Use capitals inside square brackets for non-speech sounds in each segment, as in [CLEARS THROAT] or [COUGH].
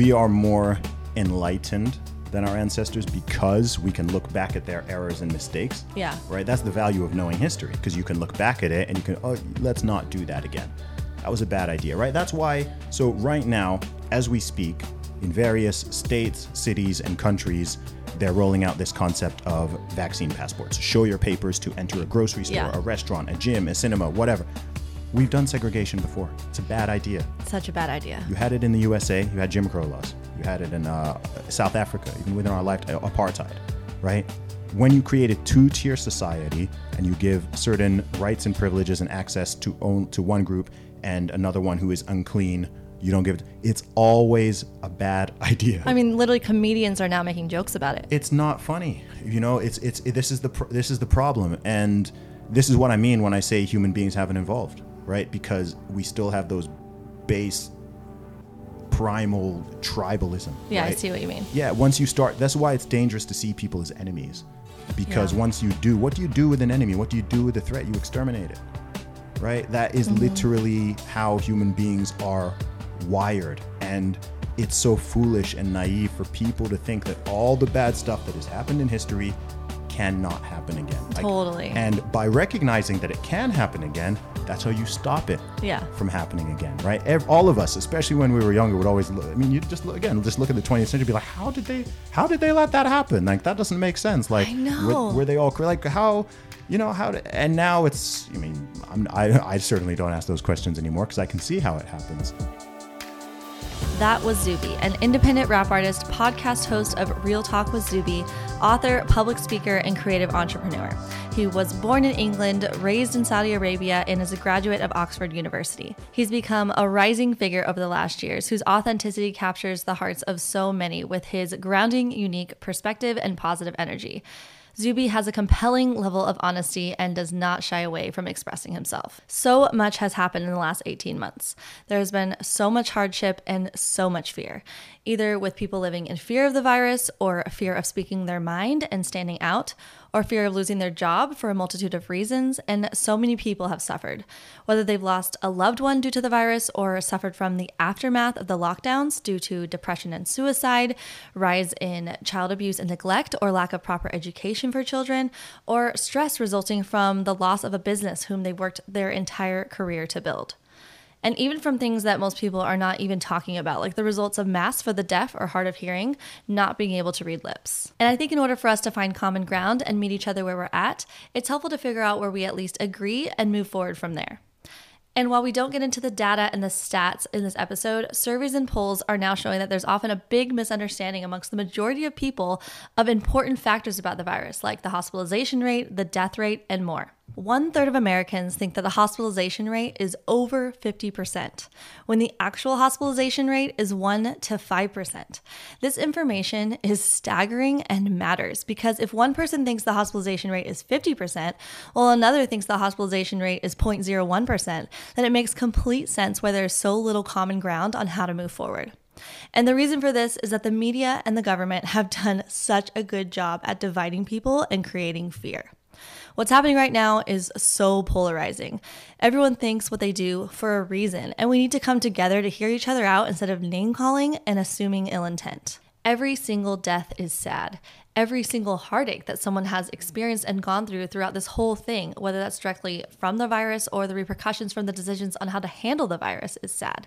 we are more enlightened than our ancestors because we can look back at their errors and mistakes. Yeah. Right? That's the value of knowing history because you can look back at it and you can, oh, let's not do that again. That was a bad idea, right? That's why, so right now, as we speak, in various states, cities, and countries, they're rolling out this concept of vaccine passports. Show your papers to enter a grocery store, Yeah. a restaurant, a gym, a cinema, whatever. We've done segregation before. It's a bad idea. Such a bad idea. You had it in the USA. You had Jim Crow laws. You had it in uh, South Africa, even within our lifetime, apartheid, right? When you create a two-tier society and you give certain rights and privileges and access to own to one group and another one who is unclean, you don't give it. It's always a bad [LAUGHS] idea. I mean, literally, comedians are now making jokes about it. it's not funny. You know, it's it's it, this is the pr- this is the problem, and this is what I mean when I say human beings haven't evolved, right? Because we still have those base primal tribalism. Yeah, I see what you mean. Yeah, once you start, that's why it's dangerous to see people as enemies. Because Yeah. once you do, what do you do with an enemy? What do you do with a threat? You exterminate it. Right? That is Mm-hmm. literally how human beings are wired. And it's so foolish and naive for people to think that all the bad stuff that has happened in history cannot happen again. Like, Totally. and by recognizing that it can happen again, that's how you stop it Yeah. from happening again, right? Ev- all of us, especially when we were younger, would always look. I mean, you just look again, just look at the 20th century, be like, how did they, how did they let that happen? Like that doesn't make sense. Like, I know. Were, were they all like how, you know, how? Did, and now it's. I mean, I'm, I, I certainly don't ask those questions anymore because I can see how it happens. That was Zuby, an independent rap artist, podcast host of Real Talk with Zuby, author, public speaker, and creative entrepreneur. He was born in England, raised in Saudi Arabia, and is a graduate of Oxford University. He's become a rising figure over the last years, whose authenticity captures the hearts of so many with his grounding, unique perspective and positive energy. Zuby has a compelling level of honesty and does not shy away from expressing himself. So much has happened in the last 18 months. There has been so much hardship and so much fear, either with people living in fear of the virus or fear of speaking their mind and standing out, or fear of losing their job for a multitude of reasons, and so many people have suffered. Whether they've lost a loved one due to the virus or suffered from the aftermath of the lockdowns due to depression and suicide, rise in child abuse and neglect, or lack of proper education for children, or stress resulting from the loss of a business whom they worked their entire career to build and even from things that most people are not even talking about, like the results of masks for the deaf or hard of hearing, not being able to read lips. And I think in order for us to find common ground and meet each other where we're at, it's helpful to figure out where we at least agree and move forward from there. And while we don't get into the data and the stats in this episode, surveys and polls are now showing that there's often a big misunderstanding amongst the majority of people of important factors about the virus, like the hospitalization rate, the death rate, and more. One third of Americans think that the hospitalization rate is over 50%, when the actual hospitalization rate is 1 to 5%. This information is staggering and matters because if one person thinks the hospitalization rate is 50%, while another thinks the hospitalization rate is 0.01%, then it makes complete sense why there's so little common ground on how to move forward. And the reason for this is that the media and the government have done such a good job at dividing people and creating fear. What's happening right now is so polarizing. Everyone thinks what they do for a reason, and we need to come together to hear each other out instead of name calling and assuming ill intent. Every single death is sad. Every single heartache that someone has experienced and gone through throughout this whole thing, whether that's directly from the virus or the repercussions from the decisions on how to handle the virus, is sad.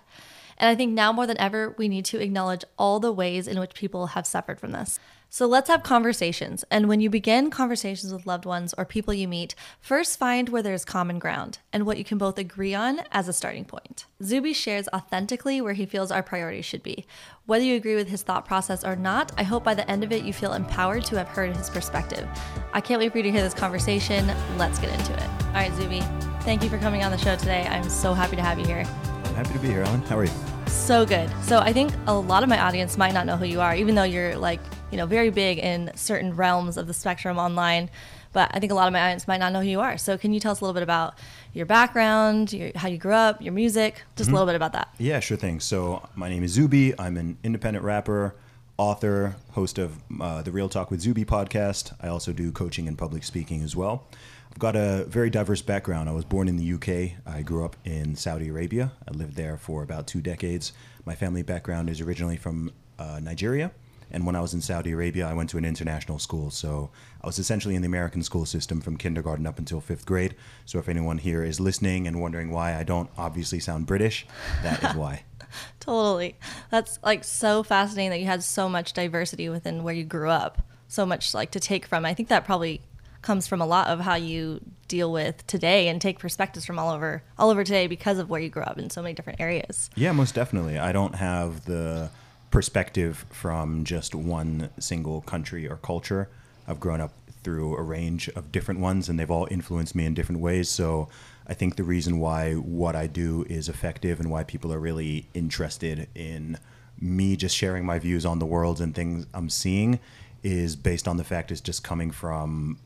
And I think now more than ever, we need to acknowledge all the ways in which people have suffered from this. So let's have conversations. And when you begin conversations with loved ones or people you meet, first find where there's common ground and what you can both agree on as a starting point. Zuby shares authentically where he feels our priorities should be. Whether you agree with his thought process or not, I hope by the end of it you feel empowered to have heard his perspective. I can't wait for you to hear this conversation. Let's get into it. All right, Zuby, thank you for coming on the show today. I'm so happy to have you here. I'm happy to be here, Ellen. How are you? So good. So I think a lot of my audience might not know who you are, even though you're like, you know, very big in certain realms of the spectrum online. But I think a lot of my audience might not know who you are. So can you tell us a little bit about your background, your, how you grew up, your music, just a little bit about that? Yeah, sure thing. So my name is Zuby. I'm an independent rapper, author, host of uh, the Real Talk with Zuby podcast. I also do coaching and public speaking as well. I've got a very diverse background. I was born in the UK. I grew up in Saudi Arabia. I lived there for about two decades. My family background is originally from uh, Nigeria. And when I was in Saudi Arabia, I went to an international school. So I was essentially in the American school system from kindergarten up until fifth grade. So if anyone here is listening and wondering why I don't obviously sound British, that is why. [LAUGHS] totally. That's like so fascinating that you had so much diversity within where you grew up. So much like to take from. I think that probably comes from a lot of how you deal with today and take perspectives from all over all over today because of where you grew up in so many different areas. Yeah, most definitely. I don't have the perspective from just one single country or culture. I've grown up through a range of different ones and they've all influenced me in different ways. So I think the reason why what I do is effective and why people are really interested in me just sharing my views on the world and things I'm seeing is based on the fact it's just coming from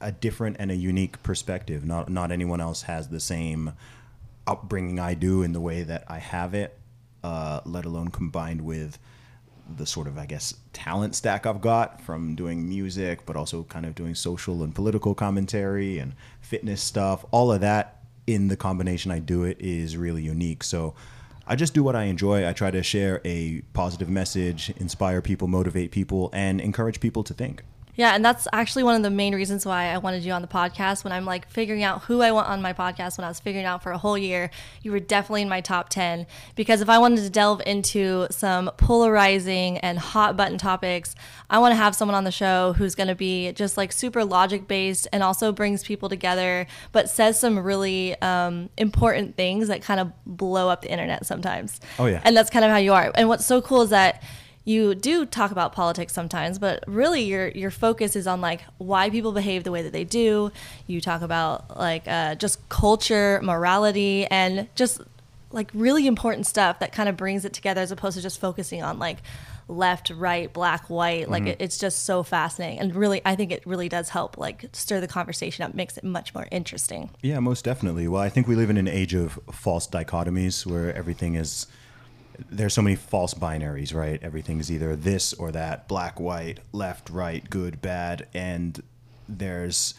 a different and a unique perspective. Not not anyone else has the same upbringing I do in the way that I have it, uh, let alone combined with the sort of I guess talent stack I've got from doing music, but also kind of doing social and political commentary and fitness stuff. All of that in the combination I do it is really unique. So. I just do what I enjoy. I try to share a positive message, inspire people, motivate people, and encourage people to think. Yeah, and that's actually one of the main reasons why I wanted you on the podcast. When I'm like figuring out who I want on my podcast, when I was figuring out for a whole year, you were definitely in my top 10. Because if I wanted to delve into some polarizing and hot button topics, I want to have someone on the show who's going to be just like super logic based and also brings people together, but says some really um, important things that kind of blow up the internet sometimes. Oh, yeah. And that's kind of how you are. And what's so cool is that you do talk about politics sometimes, but really your your focus is on like why people behave the way that they do. You talk about like uh, just culture, morality, and just like really important stuff that kind of brings it together as opposed to just focusing on like left, right, black, white. Like mm-hmm. it, it's just so fascinating, and really, I think it really does help like stir the conversation up, makes it much more interesting. Yeah, most definitely. Well, I think we live in an age of false dichotomies where everything is there's so many false binaries, right? Everything is either this or that, black, white, left, right, good, bad, and there's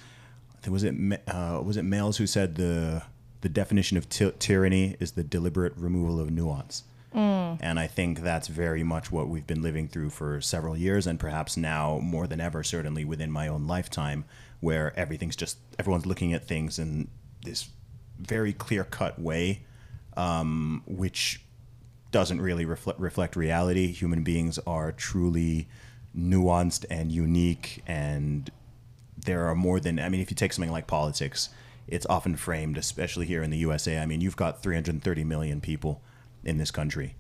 was it uh, was it Maysles who said the the definition of ty- tyranny is the deliberate removal of nuance. Mm. And I think that's very much what we've been living through for several years, and perhaps now more than ever, certainly within my own lifetime, where everything's just everyone's looking at things in this very clear cut way, um, which doesn't really reflect reflect reality. Human beings are truly nuanced and unique, and there are more than. I mean, if you take something like politics, it's often framed, especially here in the USA. I mean, you've got 330 million people in this country,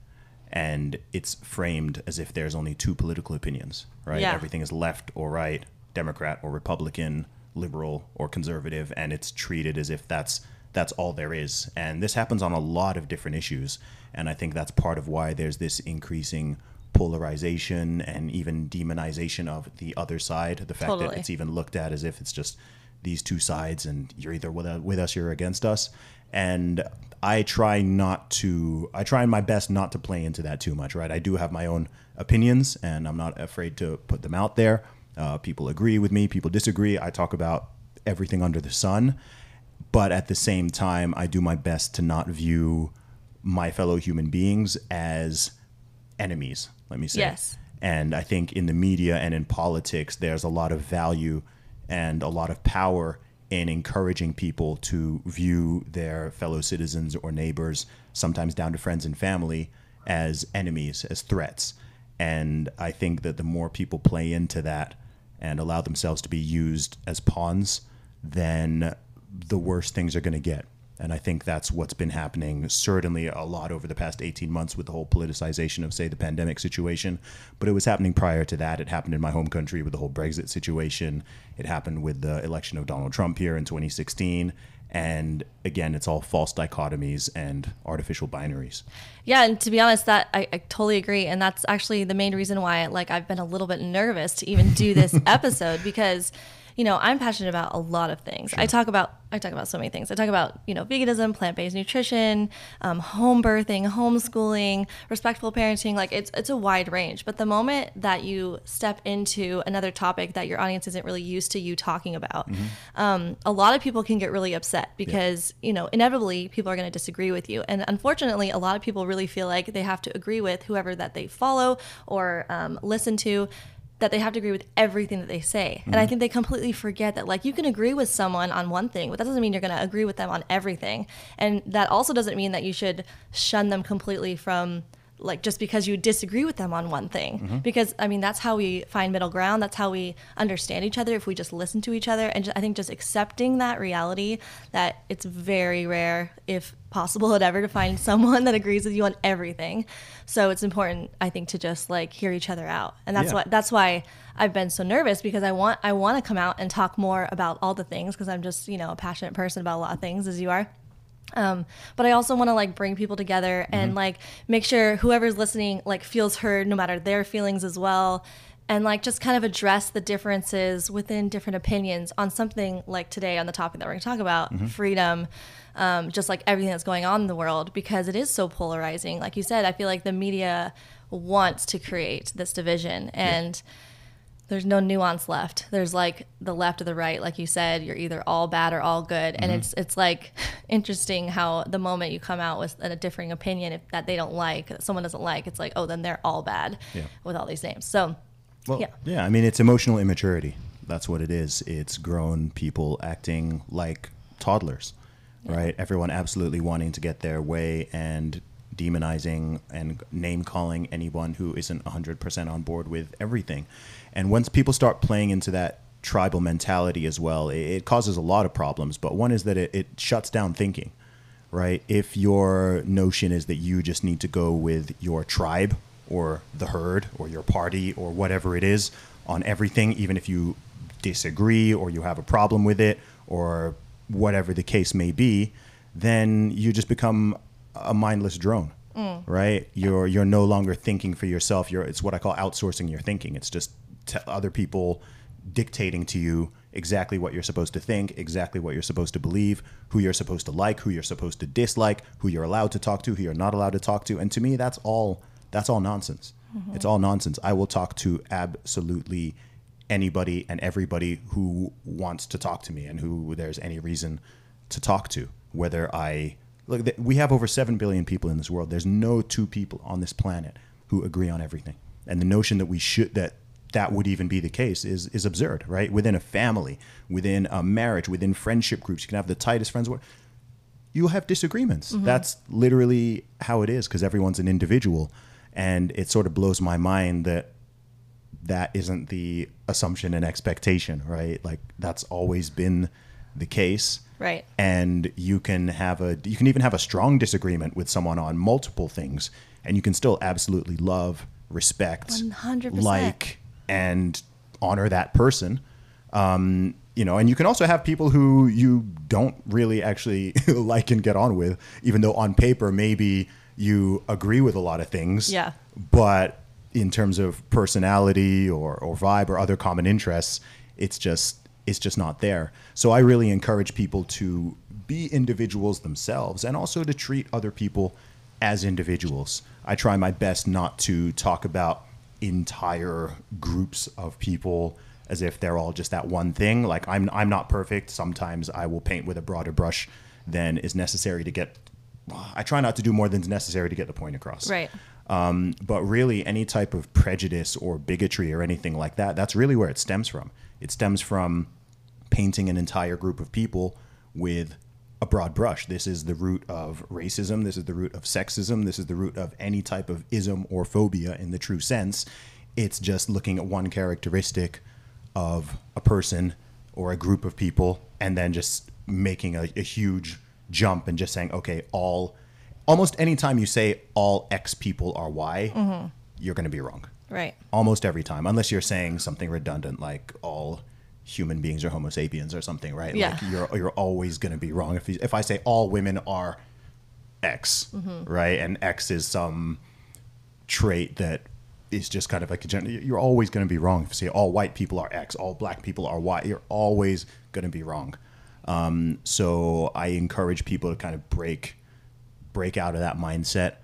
and it's framed as if there's only two political opinions, right? Yeah. Everything is left or right, Democrat or Republican, liberal or conservative, and it's treated as if that's that's all there is. And this happens on a lot of different issues. And I think that's part of why there's this increasing polarization and even demonization of the other side. The fact totally. that it's even looked at as if it's just these two sides and you're either with, with us or against us. And I try not to, I try my best not to play into that too much, right? I do have my own opinions and I'm not afraid to put them out there. Uh, people agree with me, people disagree. I talk about everything under the sun. But at the same time, I do my best to not view my fellow human beings as enemies, let me say. Yes. And I think in the media and in politics, there's a lot of value and a lot of power in encouraging people to view their fellow citizens or neighbors, sometimes down to friends and family, as enemies, as threats. And I think that the more people play into that and allow themselves to be used as pawns, then the worse things are going to get. And I think that's what's been happening certainly a lot over the past 18 months with the whole politicization of, say, the pandemic situation. But it was happening prior to that. It happened in my home country with the whole Brexit situation. It happened with the election of Donald Trump here in 2016. And again, it's all false dichotomies and artificial binaries. Yeah, and to be honest, that I, I totally agree, and that's actually the main reason why, like, I've been a little bit nervous to even do this [LAUGHS] episode because you know, I'm passionate about a lot of things. I talk about I talk about so many things. I talk about you know veganism, plant based nutrition, um, home birthing, homeschooling, respectful parenting. Like it's it's a wide range. But the moment that you step into another topic that your audience isn't really used to you talking about, Mm-hmm. um, a lot of people can get really upset because you know inevitably people are going to disagree with you, and unfortunately, a lot of people really feel like they have to agree with whoever that they follow or um, listen to that they have to agree with everything that they say. And I mm-hmm. think they completely forget that like you can agree with someone on one thing, but that doesn't mean you're going to agree with them on everything. And that also doesn't mean that you should shun them completely from like just because you disagree with them on one thing. Mm-hmm. Because i mean that's how we find middle ground. That's how we understand each other if we just listen to each other. And ju- i think just accepting that reality that it's very rare if possible [LAUGHS] at ever to find someone that agrees with you on everything. So it's important i think to just like hear each other out. And that's Yeah. what that's why I've been so nervous because I want I want to come out and talk more about all the things because I'm just you know a passionate person about a lot of things as you are. Um, but I also want to like bring people together and like make sure whoever's listening like feels heard no matter their feelings as well. And like just kind of address the differences within different opinions on something like today on the topic that we're going to talk about freedom, um, just like everything that's going on in the world because it is so polarizing. Like you said, I feel like the media wants to create this division and there's no nuance left. There's like the left or the right, like you said, you're either all bad or all good. And mm-hmm. it's it's like [LAUGHS] interesting how the moment you come out with a differing opinion if, that they don't like, that someone doesn't like, it's like, oh, then they're all bad Yeah. with all these names. So Well, Yeah. yeah. I mean, it's emotional immaturity. That's what it is. It's grown people acting like toddlers, right? Everyone absolutely wanting to get their way and demonizing and name calling anyone who isn't 100% on board with everything. And once people start playing into that tribal mentality as well, it, it causes a lot of problems. But one is that it, it shuts down thinking right? If your notion is that you just need to go with your tribe or the herd or your party or whatever it is on everything, even if you disagree or you have a problem with it or whatever the case may be, then you just become a mindless drone. Mm. Right, you're you're no longer thinking for yourself. You're it's what I call outsourcing your thinking. It's just t- other people dictating to you exactly what you're supposed to think, exactly what you're supposed to believe, who you're supposed to like, who you're supposed to dislike, who you're allowed to talk to, who you're not allowed to talk to. And to me, that's all that's all nonsense. Mm-hmm. It's all nonsense. I will talk to absolutely anybody and everybody who wants to talk to me and who there's any reason to talk to. Whether I look, th- we have over seven billion people in this world. There's no two people on this planet who agree on everything. And the notion that we should that that would even be the case is is absurd, right? Within a family, within a marriage, within friendship groups, you can have the tightest friends. You'll have disagreements. That's literally how it is because everyone's an individual, and it sort of blows my mind that that isn't the assumption and expectation, right? Like that's always been the case. Right. And you can have a you can even have a strong disagreement with someone on multiple things and you can still absolutely love, respect, 100%. like and honor that person. Um, you know, and you can also have people who you don't really actually [LAUGHS] like and get on with, even though on paper maybe you agree with a lot of things Yeah. but in terms of personality or, or vibe or other common interests it's just it's just not there so i really encourage people to be individuals themselves and also to treat other people as individuals i try my best not to talk about entire groups of people as if they're all just that one thing like i'm i'm not perfect sometimes i will paint with a broader brush than is necessary to get i try not to do more than is necessary to get the point across right. um, but really, any type of prejudice or bigotry or anything like that, that's really where it stems from. It stems from painting an entire group of people with a broad brush. This is the root of racism. This is the root of sexism. This is the root of any type of ism or phobia in the true sense. It's just looking at one characteristic of a person or a group of people and then just making a, a huge jump and just saying, okay, all almost anytime you say all X people are Y, mm-hmm. you're going to be wrong. Right. Almost every time, unless you're saying something redundant like all human beings are Homo sapiens or something, right? Yeah. Like you're you're always going to be wrong. If you, if I say all women are X, right, and X is some trait that is just kind of like a gen- you're always going to be wrong if you say all white people are X, all black people are Y. You're always going to be wrong. Um, so I encourage people to kind of break break out of that mindset,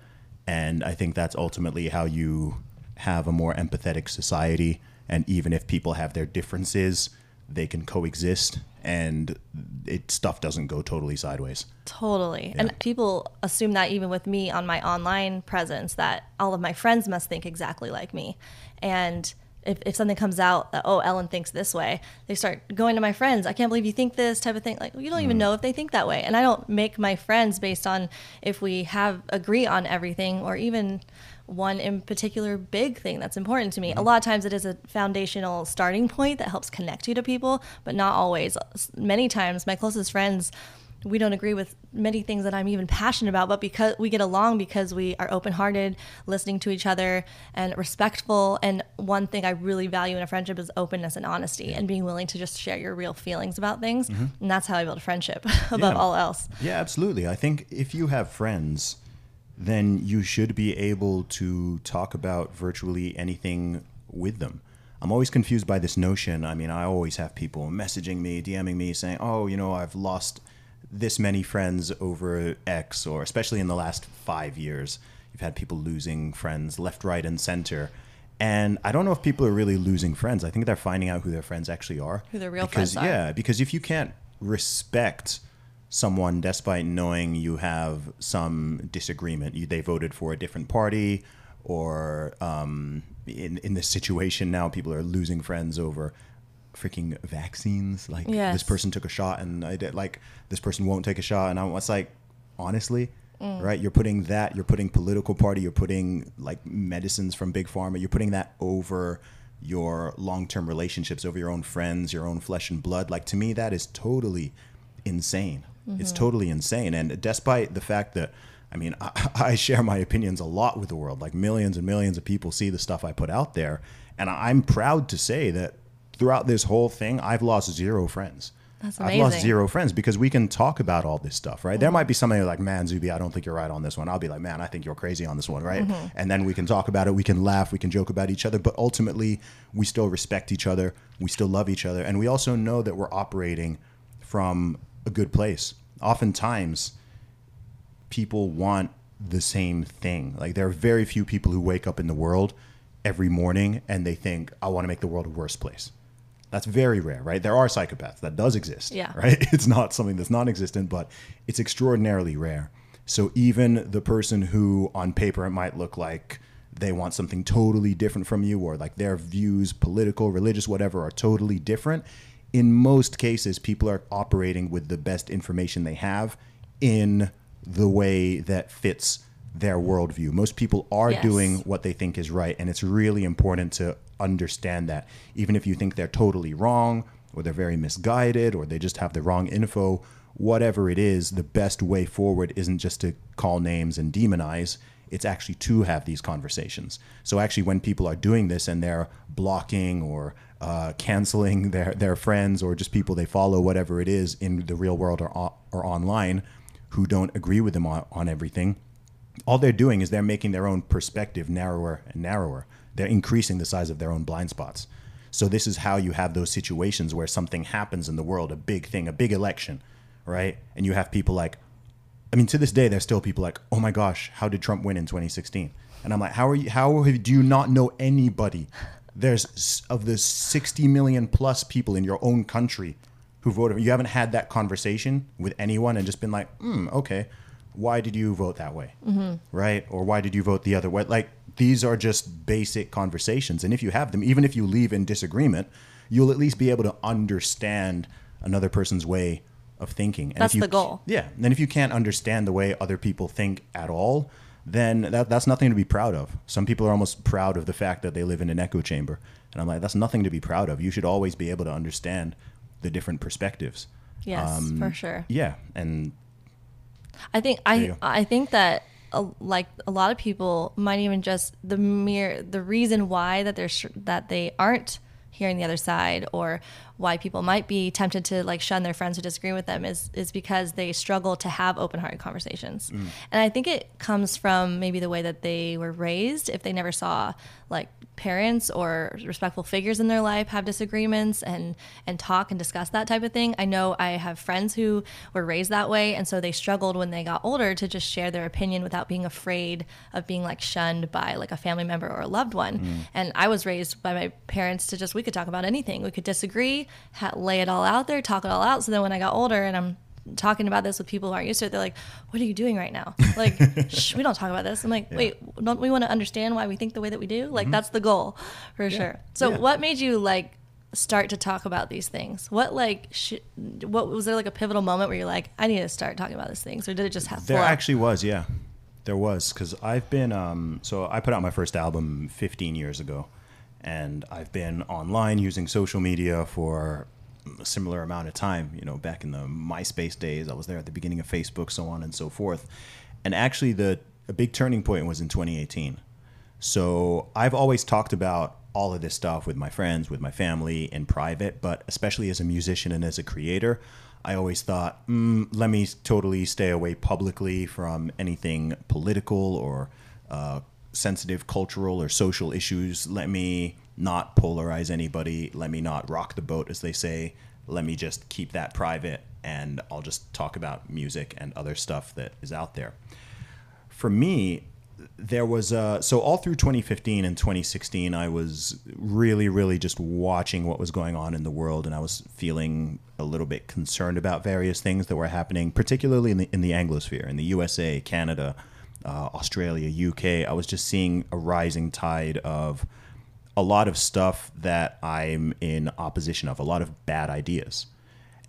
and I think that's ultimately how you have a more empathetic society. And even if people have their differences, they can coexist, and it stuff doesn't go totally sideways. Totally. And people assume that even with me on my online presence, that all of my friends must think exactly like me. And if, if something comes out that, oh, Ellen thinks this way, they start going to my friends. I can't believe you think this type of thing. Like, you don't even mm. know if they think that way. And I don't make my friends based on if we have agree on everything or even one in particular big thing that's important to me. A mm-hmm. lot of times it is a foundational starting point that helps connect you to people, but not always. Many times my closest friends we don't agree with many things that I'm even passionate about, but because we get along because we are open hearted, listening to each other, and respectful. And one thing I really value in a friendship is openness and honesty and being willing to just share your real feelings about things. Mm-hmm. And that's how I build a friendship [LAUGHS] above Yeah. all else. Yeah, absolutely. I think if you have friends, then you should be able to talk about virtually anything with them. I'm always confused by this notion. I mean, I always have people messaging me, DMing me, saying, "Oh, you know, I've lost this many friends over X," or especially in the last five years, you've had people losing friends left, right, and center. And I don't know if people are really losing friends. I think they're finding out who their friends actually are. Who their real because, friends are. Yeah, because if you can't respect someone despite knowing you have some disagreement, you, they voted for a different party, or um, in in this situation now, people are losing friends over freaking vaccines. Like Yes. this person took a shot, and I did like this person won't take a shot, and I was like, honestly. Mm. Right, you're putting that. You're putting political party. You're putting like medicines from big pharma. You're putting that over your long-term relationships, over your own friends, your own flesh and blood. Like to me, that is totally insane. It's mm-hmm. totally insane. And despite the fact that, I mean, I, [LAUGHS] I share my opinions a lot with the world. Like millions and millions of people see the stuff I put out there, and I'm proud to say that throughout this whole thing, I've lost zero friends. That's I've lost zero friends because we can talk about all this stuff, right? There mm-hmm. might be somebody like, man, Zuby, I don't think you're right on this one. I'll be like, man, I think you're crazy on this one, right? Mm-hmm. And then we can talk about it. We can laugh. We can joke about each other. But ultimately, we still respect each other. We still love each other. And we also know that we're operating from a good place. Oftentimes, people want the same thing. Like there are very few people who wake up in the world every morning and they think, I want to make the world a worse place. That's very rare, right? There are psychopaths that does exist, Yeah. [LAUGHS] right? It's not something that's non-existent, but it's extraordinarily rare. So even the person who on paper it might look like they want something totally different from you or like their views, political, religious, whatever are totally different, in most cases people are operating with the best information they have in the way that fits their worldview. Most people are Yes. doing what they think is right, and it's really important to understand that. Even if you think they're totally wrong, or they're very misguided, or they just have the wrong info, whatever it is, the best way forward isn't just to call names and demonize. It's actually to have these conversations. So actually, when people are doing this and they're blocking or uh, canceling [LAUGHS] their their friends or just people they follow, whatever it is in the real world or or online, who don't agree with them on, on everything, all they're doing is they're making their own perspective narrower and narrower. They're increasing the size of their own blind spots. So this is how you have those situations where something happens in the world, a big thing, a big election, right? And you have people like, I mean, to this day, there's still people like, oh my gosh, how did Trump win in 2016? And I'm like, how are you? How do you not know anybody? There's of the 60 million plus people in your own country who voted. You haven't had that conversation with anyone and just been like, hmm, okay, why did you vote that way, right? Or why did you vote the other way? Like these are just basic conversations, and if you have them, even if you leave in disagreement, you'll at least be able to understand another person's way of thinking. And if That's you the goal. yeah. And then if you can't understand the way other people think at all, then that, that's nothing to be proud of. Some people are almost proud of the fact that they live in an echo chamber. And I'm like, that's nothing to be proud of. You should always be able to understand the different perspectives. Yes, Um, for sure. Yeah. And I think I. I think that uh, like a lot of people might even just the mere the reason why that they're sh- that they aren't hearing the other side or why people might be tempted to like shun their friends who disagree with them is is because they struggle to have open-hearted conversations. Mm. And I think it comes from maybe the way that they were raised if they never saw like parents or respectful figures in their life have disagreements and and talk and discuss that type of thing. I know I have friends who were raised that way and so they struggled when they got older to just share their opinion without being afraid of being like shunned by like a family member or a loved one. Mm. And I was raised by my parents to just we could talk about anything. We could disagree, ha- lay it all out there, talk it all out. So then when I got older and I'm talking about this with people who aren't used to it, they're like, "What are you doing right now? [LAUGHS] Like, shh, we don't talk about this." I'm like, yeah. "Wait, don't we want to understand why we think the way that we do? Like, mm-hmm. that's the goal, for yeah. sure." So, yeah. what made you like start to talk about these things? What like, sh- what was there like a pivotal moment where you're like, "I need to start talking about these things," or did it just have? There actually was, yeah, there was because I've been um, so I put out my first album 15 years ago, and I've been online using social media for a similar amount of time. You know, back in the MySpace days, I was there at the beginning of Facebook, so on and so forth. And actually, the a big turning point was in 2018. So I've always talked about all of this stuff with my friends, with my family, in private, but especially as a musician and as a creator, I always thought, mm, let me totally stay away publicly from anything political or uh, sensitive cultural or social issues. Let me not polarize anybody. Let me not rock the boat, as they say. Let me just keep that private and I'll just talk about music and other stuff that is out there. For me, there was a, so all through 2015 and 2016 i was really really just watching what was going on in the world and i was feeling a little bit concerned about various things that were happening particularly in the, in the anglosphere in the usa canada uh, australia uk i was just seeing a rising tide of a lot of stuff that I'm in opposition of, a lot of bad ideas.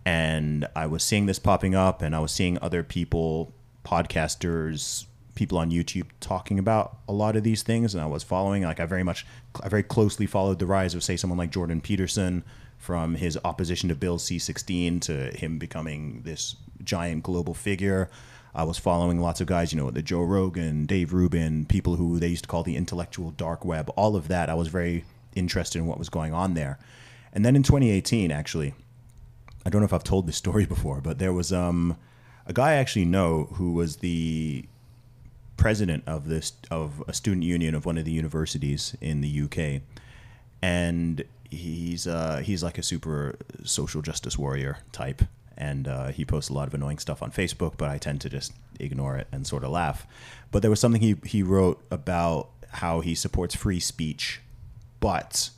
And I was seeing this popping up, and I was seeing other people, podcasters, people on YouTube talking about a lot of these things, and I was following. Like I very much, I very closely followed the rise of, say, someone like Jordan Peterson, from his opposition to Bill C-16 to him becoming this giant global figure. I was following lots of guys, you know, the Joe Rogan, Dave Rubin, people who they used to call the intellectual dark web, all of that. I was very interested in what was going on there. And then in 2018, actually, I don't know if I've told this story [LAUGHS] before, but there was um, a guy I actually know who was the president of this of a student union of one of the universities in the UK, and he's uh, he's like a super social justice warrior type, and uh, he posts a lot of annoying stuff on Facebook, but I tend to just ignore it and sort of laugh. But there was something he, he wrote about how he supports free speech, but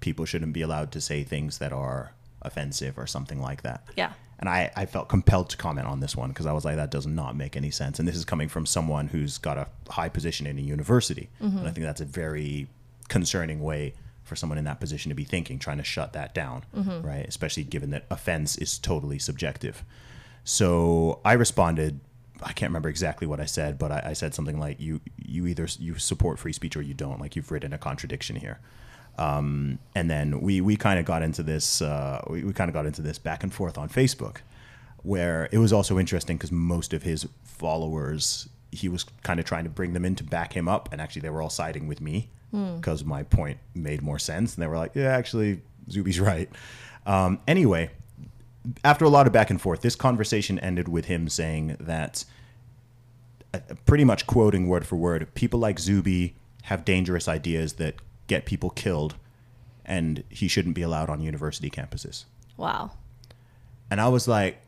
people shouldn't be allowed to say things that are offensive or something like that. Yeah. And I, I felt compelled to comment on this one because I was like, that does not make any sense. And this is coming from someone who's got a high position in a university. Mm-hmm. And I think that's a very concerning way for someone in that position to be thinking, trying to shut that down, mm-hmm. right? Especially given that offense is totally subjective. So I responded. I can't remember exactly what I said, but I, I said something like, "You you either you support free speech or you don't. Like you've written a contradiction here." Um, and then we we kind of got into this uh, we, we kind of got into this back and forth on Facebook, where it was also interesting because most of his followers he was kind of trying to bring them in to back him up, and actually they were all siding with me because hmm. my point made more sense. And they were like, yeah, actually, Zuby's [LAUGHS] right. Um, anyway, after a lot of back and forth, this conversation ended with him saying that, uh, pretty much quoting word for word, people like Zuby have dangerous ideas that get people killed, and he shouldn't be allowed on university campuses. Wow. And I was like,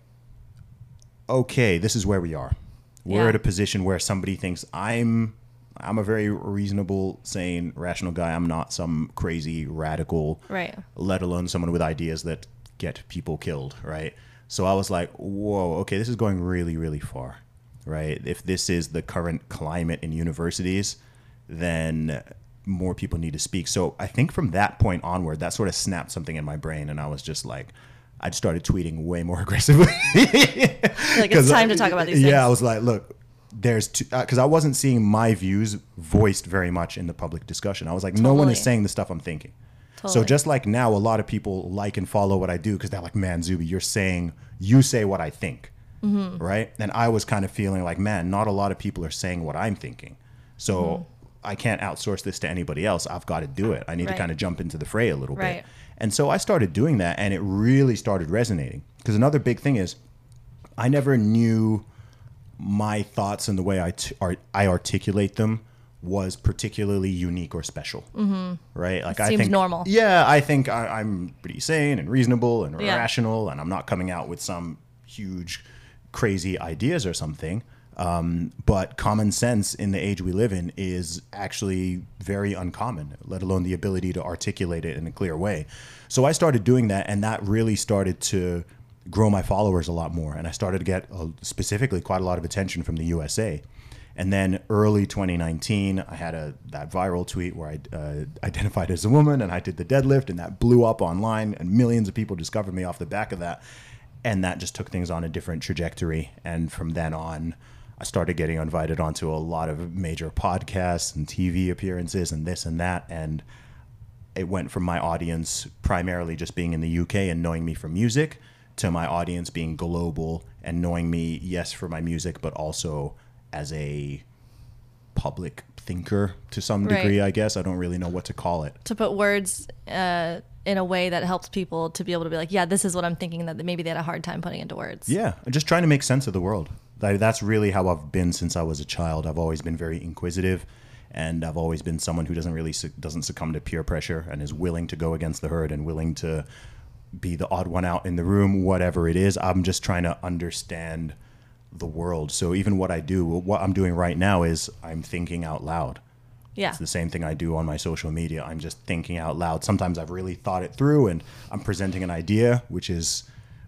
okay, this is where we are. We're yeah. at a position where somebody thinks I'm I'm a very reasonable, sane, rational guy. I'm not some crazy radical, right? Let alone someone with ideas that get people killed, right? So I was like, whoa, okay, this is going really, really far, right? If this is the current climate in universities, then more people need to speak. So I think from that point onward, that sort of snapped something in my brain, and I was just like, I started tweeting way more [LAUGHS] aggressively. like it's [LAUGHS] time to talk about these. Yeah, things. I was like, look, there's because uh, I wasn't seeing my views voiced very much in the public discussion. I was like, totally. no one is saying the stuff I'm thinking. Totally. So just like now, a lot of people like and follow what I do because they're like, man, Zuby, you're saying you say what I think, mm-hmm. right? And I was kind of feeling like, man, not a lot of people are saying what I'm thinking. So mm-hmm. I can't outsource this to anybody else. I've got to do it. I need right. to kind of jump into the fray a little right. bit. And so I started doing that, and it really started resonating. Because another big thing is, I never knew my thoughts and the way i articulate them was particularly unique or special. Mm-hmm. Right? Like I seems think normal. Yeah, I think I, I'm pretty sane and reasonable and Yeah. rational, and I'm not coming out with some huge, crazy ideas or something. Um, but common sense in the age we live in is actually very uncommon, let alone the ability to articulate it in a clear way. So I started doing that, and that really started to grow my followers a lot more. And I started to get uh, specifically quite a lot of attention from the USA. And then early 2019, I had a that viral tweet where I uh, [LAUGHS] identified as a woman and I did the deadlift, and that blew up online, and millions of people discovered me off the back of that. And that just took things on a different trajectory. And from then on, I started getting invited onto a lot of major podcasts and TV appearances and this and that. And it went from my audience primarily just being in the UK and knowing me from music to my audience being global and knowing me, yes, for my music, but also as a public thinker to some Right. degree, I guess. I don't really know what to call it. to put words uh, in a way that helps people to be able to be like, yeah, this is what I'm thinking that maybe they had a hard time putting into words. Yeah, just trying to make sense of the world. That's really how I've been since I was a child. I've always been very inquisitive, and I've always been someone who doesn't really doesn't succumb to peer pressure and is willing to go against the herd and willing to be the odd one out in the room, whatever it is. I'm just trying to understand the world. So even what I do, what I'm doing right now is I'm thinking out loud. Yeah. It's the same thing I do on my social media. I'm just thinking out loud. Sometimes I've really thought it through and I'm presenting an idea, which is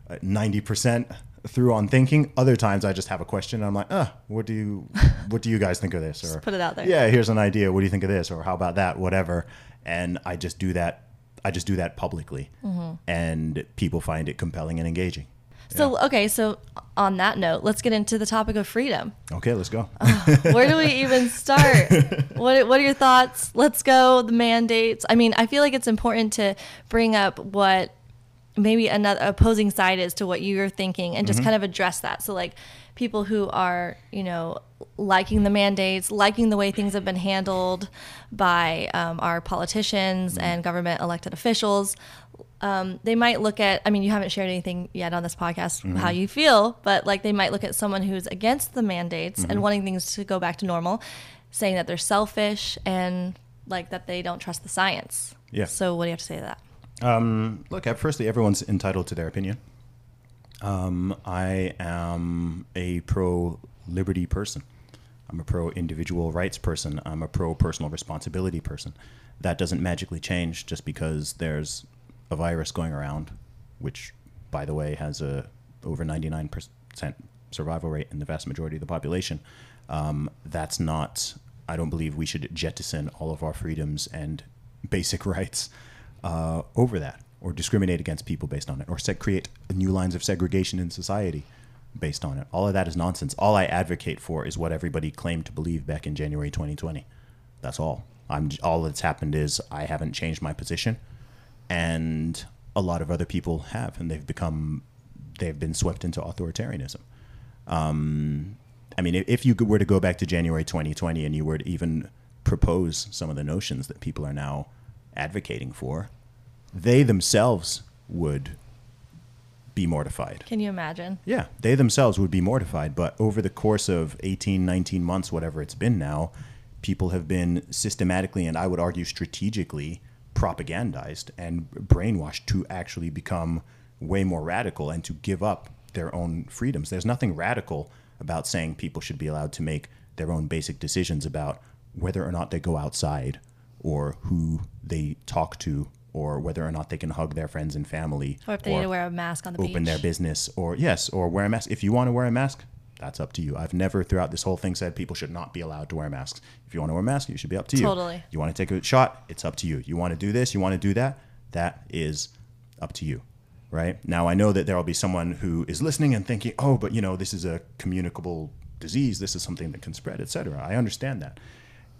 uh, 90% through on thinking. Other times I just have a question and I'm like, uh, what do you, [LAUGHS] what do you guys think of this? Or put it out there. Yeah, here's an idea. What do you think of this? Or how about that? Whatever. And I just do that. I just do that publicly Mm-hmm. and people find it compelling and engaging. So, okay, so on that note, let's get into the topic of freedom. Okay, let's go. Where do we [LAUGHS] even start? what What are your thoughts? Let's go. The mandates. I mean, I feel like it's important to bring up what maybe another opposing side is to what you're thinking, and just kind of address that. So, like people who are, you know, liking the mandates, liking the way things have been handled by um, our politicians and government elected officials. Um, they might look at i mean you haven't shared anything yet on this podcast how you feel but like they might look at someone who's against the mandates and wanting things to go back to normal saying that they're selfish and like that they don't trust the science Yeah. so what do you have to say to that Um, look, at firstly, everyone's entitled to their opinion. Um, I am a pro liberty person. I'm a pro individual rights person. I'm a pro personal responsibility person. That doesn't magically change just because there's a virus going around, which, by the way, has a over 99% survival rate in the vast majority of the population. Um, that's not. I don't believe we should jettison all of our freedoms and basic [LAUGHS] rights uh, over that, or discriminate against people based on it, or create new lines of segregation in society based on it. All of that is nonsense. All I advocate for is what everybody claimed to believe back in January 2020. That's all. I'm all that's happened is I haven't changed my position, and a lot of other people have, and they've become they've been swept into authoritarianism. Um, I mean, if you were to go back to January 2020 and you were to even propose some of the notions that people are now advocating for, they themselves would be mortified. can you imagine Yeah, they themselves would be mortified. But over the course of 18, 19 months, whatever it's been now, people have been systematically and I would argue strategically propagandized and brainwashed to actually become way more radical and to give up their own freedoms. There's nothing radical about saying people should be allowed to make their own basic decisions about whether or not they go outside or who they talk to or whether or not they can hug their friends and family or if they need to wear a mask on the open beach. their business or yes or wear a mask. If you want to wear a mask that's up to you. I've never throughout this whole thing said people should not be allowed to wear masks. If you want to wear a mask you should be up to you. Totally. you want to take a shot it's up to you. You want to do this you want to do that that is up to you right? Now i know that there will be someone who is listening and thinking oh but you know this is a communicable disease this is something that can spread etc i understand that.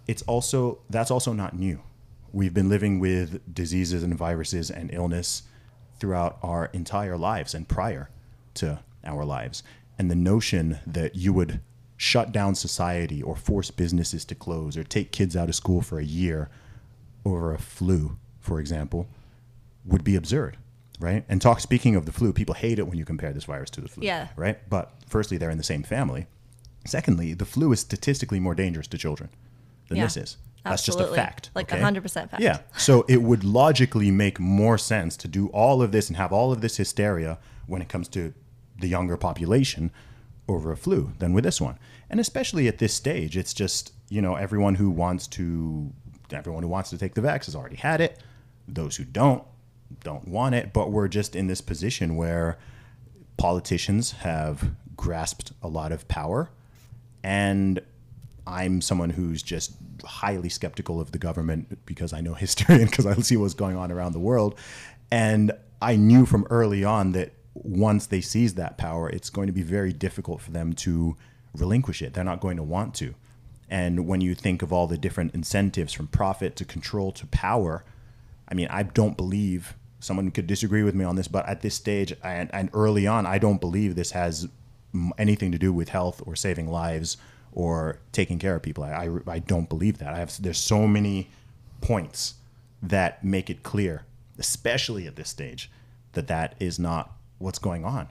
It's also that's also not new we've been living with diseases and viruses and illness throughout our entire lives and prior to our lives. And the notion that you would shut down society or force businesses to close or take kids out of school for a year over a flu, for example, would be absurd, right? And talk speaking of the flu, people hate it when you compare this virus to the flu, Yeah. right? But firstly, they're in the same family. Secondly, the flu is statistically more dangerous to children than Yeah. this is. That's just a fact. Like okay? 100% fact. Yeah. So it would logically make more sense to do all of this and have all of this hysteria when it comes to the younger population over a flu than with this one. And especially at this stage, it's just, you know, everyone who wants to everyone who wants to take the vax has already had it. Those who don't don't want it, but we're just in this position where politicians have grasped a lot of power and I'm someone who's just highly skeptical of the government because I know history and because I see what's going on around the world. And I knew from early on that once they seize that power, it's going to be very difficult for them to relinquish it. They're not going to want to. And when you think of all the different incentives from profit to control to power, I mean, I don't believe someone could disagree with me on this, but at this stage and, and early on, I don't believe this has anything to do with health or saving lives or taking care of people. I, I, I don't believe that. I have there's so many points that make it clear, especially at this stage, that that is not what's going on,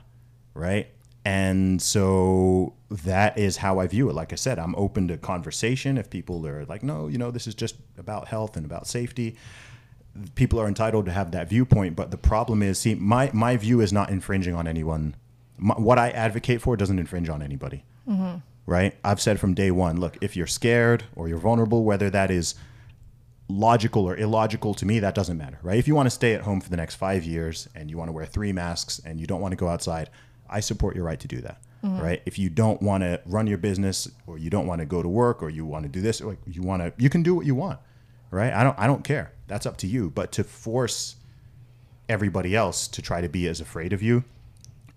right? And so that is how I view it. Like I said, I'm open to conversation. If people are like, no, you know, this is just about health and about safety, people are entitled to have that viewpoint. But the problem is, see, my, my view is not infringing on anyone. My, what I advocate for doesn't infringe on anybody, mm-hmm. Right? I've said from day one look, if you're scared or you're vulnerable, whether that is logical or illogical to me, that doesn't matter, right? If you want to stay at home for the next five years and you want to wear three masks and you don't want to go outside, I support your right to do that, mm-hmm. right? If you don't want to run your business or you don't want to go to work or you want to do this, or you want to, you can do what you want, right? I don't, I don't care. That's up to you. But to force everybody else to try to be as afraid of you,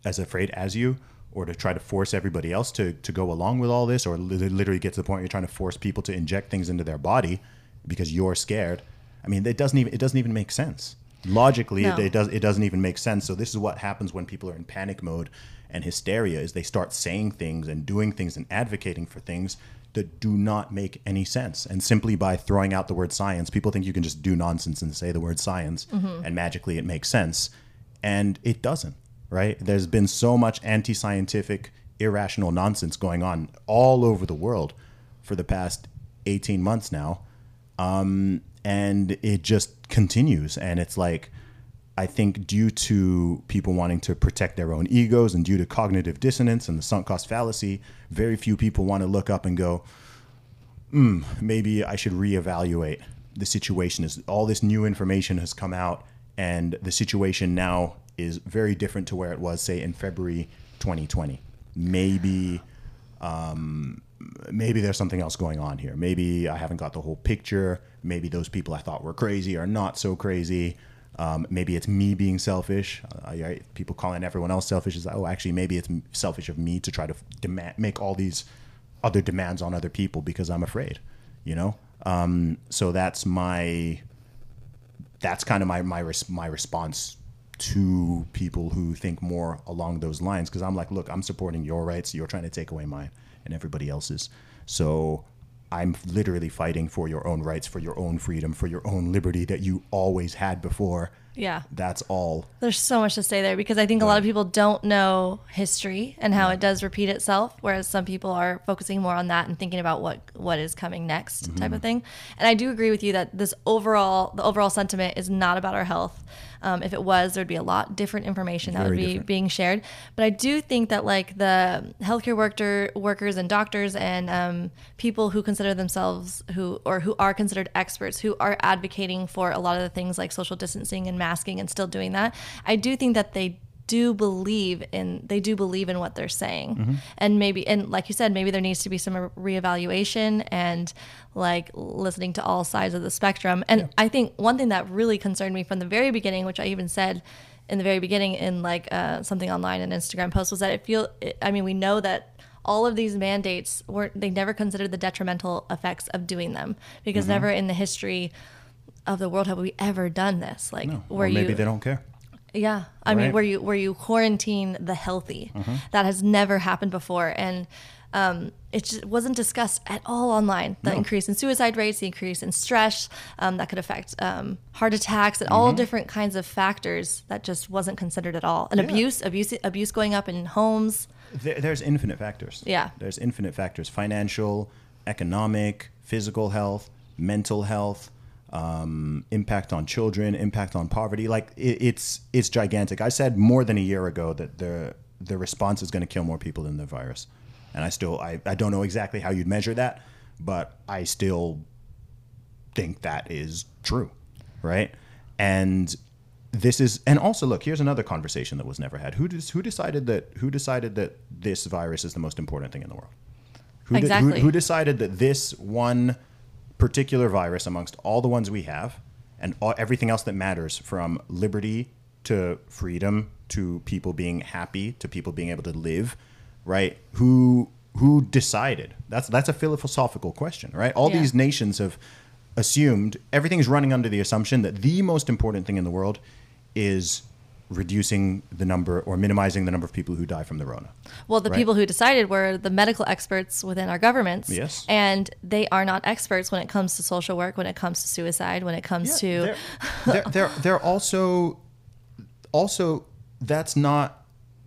as afraid as you, or to try to force everybody else to, to go along with all this, or literally get to the point where you're trying to force people to inject things into their body because you're scared. I mean, it doesn't even it doesn't even make sense. Logically, No. it, it does it doesn't even make sense. So this is what happens when people are in panic mode and hysteria is they start saying things and doing things and advocating for things that do not make any sense. And simply by throwing out the word science, people think you can just do nonsense and say the word science mm-hmm. and magically it makes sense. And it doesn't, right? There's been so much anti scientific, irrational nonsense going on all over the world for the past 18 months now. Um, and it just continues. And it's like, I think due to people wanting to protect their own egos and due to cognitive dissonance and the sunk cost fallacy, very few people want to look up and go, hmm, maybe I should reevaluate the situation. Is all this new information has come out, and the situation now is very different to where it was, say, in February 2020. Maybe um, maybe there's something else going on here. Maybe I haven't got the whole picture. Maybe those people I thought were crazy are not so crazy. Um, maybe it's me being selfish. Uh, people calling everyone else selfish is oh, actually, maybe it's selfish of me to try to demand make all these other demands on other people because I'm afraid. You know, um, so that's my that's kind of my my res- my response to people who think more along those lines because I'm like, look, I'm supporting your rights. You're trying to take away mine and everybody else's. So I'm literally fighting for your own rights, for your own freedom, for your own liberty that you always had before. Yeah. That's all. There's so much to say there because I think a lot of people don't know history and how it does repeat itself, whereas some people are focusing more on that and thinking about what what is coming next type Mm-hmm. of thing. And I do agree with you that this overall the overall sentiment is not about our health. Um, if it was, there'd be a lot different information that Very would be different. being shared. But I do think that like the healthcare worker workers and doctors and um, people who consider themselves who or who are considered experts who are advocating for a lot of the things like social distancing and masking and still doing that. I do think that they do believe in they do believe in what they're saying and maybe and like you said maybe there needs to be some reevaluation and like listening to all sides of the spectrum and i think one thing that really concerned me from the very beginning which i even said in the very beginning in like uh, something online an instagram post was that it feel i mean we know that all of these mandates were they never considered the detrimental effects of doing them because Mm-hmm. never in the history of the world have we ever done this like No. where or maybe you they don't care. Yeah, I mean, Right? where you where you quarantine the healthy, that has never happened before, and um, it just wasn't discussed at all online. The No. increase in suicide rates, the increase in stress um, that could affect um, heart attacks, and all different kinds of factors that just wasn't considered at all. And Yeah. abuse, abuse, abuse going up in homes. There, there's infinite factors. Yeah. There's infinite factors financial, economic, physical health, mental health, um, impact on children, impact on poverty. Like it, it's it's gigantic. I said more than a year ago that the the response is going to kill more people than the virus, and I still I, I don't know exactly how you'd measure that, but I still think that is true, right? And this is and also look here's another conversation that was never had who does who decided that who decided that this virus is the most important thing in the world who, Exactly. who, who decided that this one particular virus amongst all the ones we have and all, everything else that matters from liberty to freedom to people being happy to people being able to live right? Who who decided? That's that's a philosophical question right? All Yeah. these nations have assumed everything's running under the assumption that the most important thing in the world is reducing the number or minimizing the number of people who die from the Rona. Well, the Right. people who decided were the medical experts within our governments. Yes. And they are not experts when it comes to social work, when it comes to suicide, when it comes to. they're, [LAUGHS] they're, they're, they're also also that's not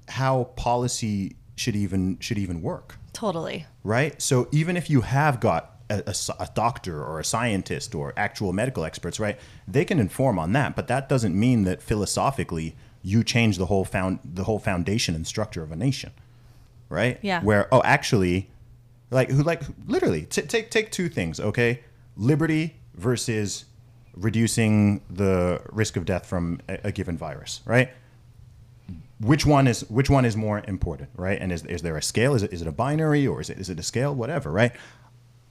how policy should even should even work Totally. right so even if you have got a doctor or a scientist or actual medical experts right they can inform on that but that doesn't mean that philosophically you change the whole found the whole foundation and structure of a nation right? Yeah. where oh actually like who like literally t- take take two things okay? Liberty versus reducing the risk of death from a, a given virus right? Which one is which one is more important right? And is, is there a scale? Is it, is it a binary or is it is it a scale? Whatever right?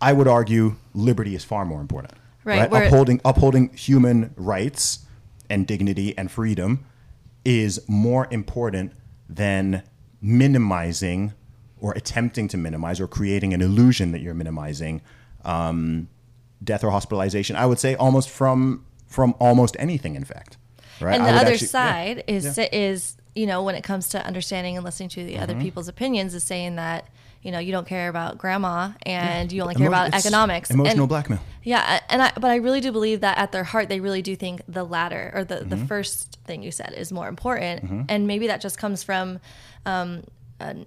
I would argue liberty is far more important Right, where- upholding upholding human rights and dignity and freedom is more important than minimizing or attempting to minimize or creating an illusion that you're minimizing um, death or hospitalization i would say almost from from almost anything in fact right and the other actually- yeah. side is is you know when it comes to understanding and listening to the other Mm-hmm. people's opinions is saying that you know you don't care about grandma and you only care Emo- about economics emotional and, blackmail yeah and i but i really do believe that at their heart they really do think the latter or the Mm-hmm. the first thing you said is more important and maybe that just comes from um an,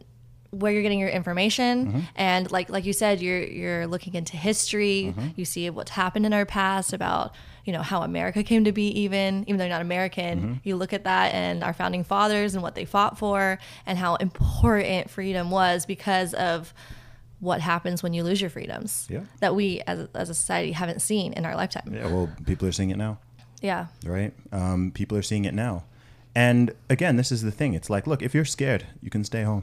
where you're getting your information Mm-hmm. and like like you said you're you're looking into history Mm-hmm. you see what's happened in our past about you know how america came to be even even though you're not american Mm-hmm. you look at that and our founding fathers and what they fought for and how important freedom was because of what happens when you lose your freedoms Yeah. that we as a, as a society haven't seen in our lifetime yeah well people are seeing it now yeah right? Um, people are seeing it now. And again, this is the thing. It's like, look, if you're scared, you can stay home.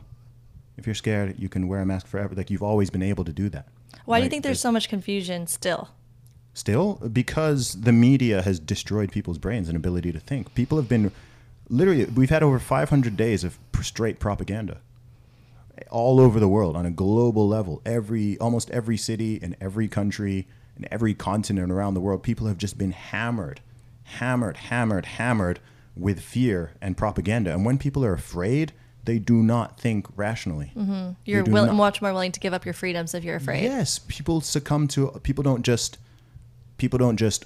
If you're scared, you can wear a mask forever. Like you've always been able to do that. why do you think there's so much confusion still Still, because the media has destroyed people's brains and ability to think. People have been literally, we've had over 500 days of straight propaganda all over the world on a global level. Every, almost every city in every country in every continent around the world, people have just been hammered, hammered, hammered, hammered with fear and propaganda. And when people are afraid, they do not think rationally. Mm-hmm. They you're will, not- much more willing to give up your freedoms if you're afraid Yes, people succumb to people don't just people don't just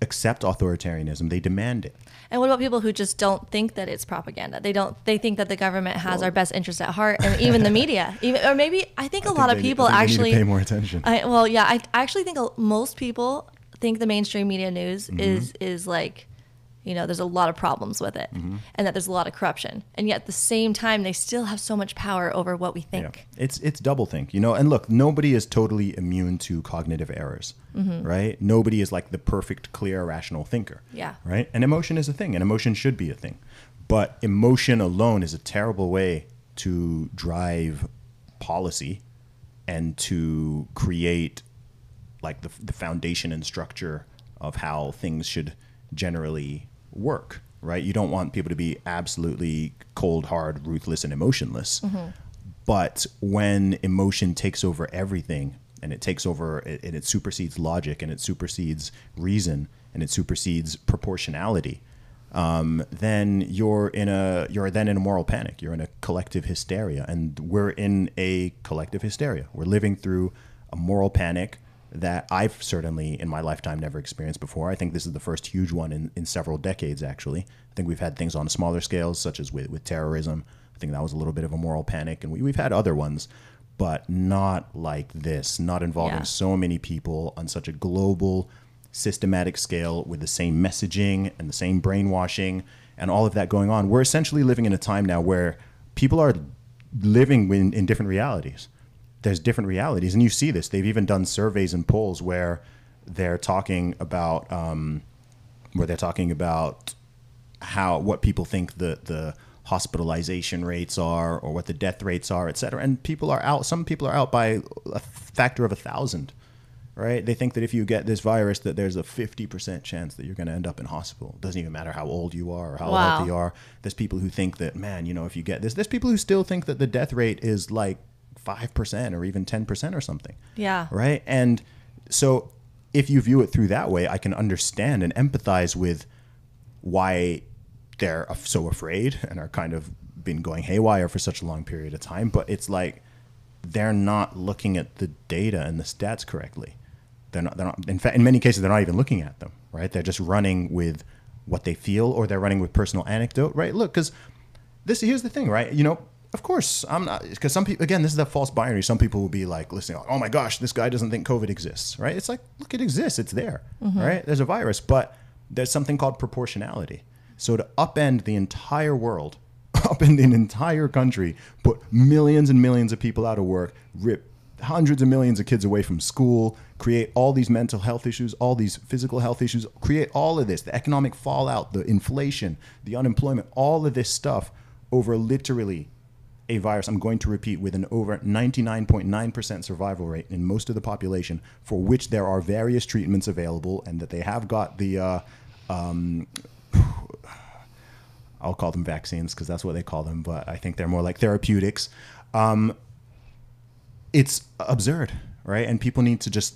accept authoritarianism, they demand it. And what about people who just don't think that it's propaganda? They don't. They think that the government has our best interest at heart, and even the media, [LAUGHS] even or maybe I think a lot of people I think they need actually to pay more attention. I, well, yeah, I I actually think most people think the mainstream media news Mm-hmm. is is like, you know, there's a lot of problems with it, Mm-hmm. and that there's a lot of corruption, and yet at the same time they still have so much power over what we Yeah. think. It's it's double think, you know. And look, nobody is totally immune to cognitive errors, Mm-hmm. right? Nobody is like the perfect, clear, rational thinker. Yeah. Right. And emotion is a thing, and emotion should be a thing, but emotion alone is a terrible way to drive policy and to create like the, the foundation and structure of how things should generally work right you don't want people to be absolutely cold hard ruthless and emotionless but when emotion takes over everything and it takes over and it supersedes logic and it supersedes reason and it supersedes proportionality um, then you're in a you're then in a moral panic. You're in a collective hysteria, and we're in a collective hysteria. We're living through a moral panic that I've certainly in my lifetime never experienced before. I think this is the first huge one in, in several decades. Actually, I think we've had things on smaller scales, such as with, with terrorism. I think that was a little bit of a moral panic, and we, we've had other ones. but not like this, not involving Yeah. so many people on such a global, systematic scale with the same messaging and the same brainwashing and all of that going on. We're essentially living in a time now where people are living in, in different realities. There's different realities, and you see this. They've even done surveys and polls where they're talking about um, where they're talking about how what people think the the hospitalization rates are or what the death rates are, et cetera. And people are out. Some people are out by a factor of a thousand. Right? They think that if you get this virus, that there's a 50% chance that you're going to end up in hospital. It doesn't even matter how old you are or how Wow. healthy you are. There's people who think that, man, you know, if you get this, there's people who still think that the death rate is like 5% or even 10% or something Yeah. right? And so if you view it through that way, I can understand and empathize with why they're so afraid [LAUGHS] and are kind of been going haywire for such a long period of time. But it's like they're not looking at the data and the stats correctly. They're not. They're not. In fact, in many cases, they're not even looking at them. Right? They're just running with what they feel, or they're running with personal anecdote. Right? Look, because this here's the thing, right? You know, of course, I'm not because some people again, this is that false binary. Some people will be like listening, oh my gosh, this guy doesn't think COVID exists, right? It's like, look, it exists, it's there, mm-hmm. right? There's a virus, but there's something called proportionality. So to upend the entire world, [LAUGHS] upend an entire country, put millions and millions of people out of work, rip hundreds of millions of kids away from school, create all these mental health issues, all these physical health issues, create all of this, the economic fallout, the inflation, the unemployment, all of this stuff over literally a virus, I'm going to repeat, with an over 99.9% survival rate in most of the population, for which there are various treatments available, and that they have got the, uh, um, [SIGHS] I'll call them vaccines because that's what they call them, but I think they're more like therapeutics. Um, it's absurd, right? And people need to just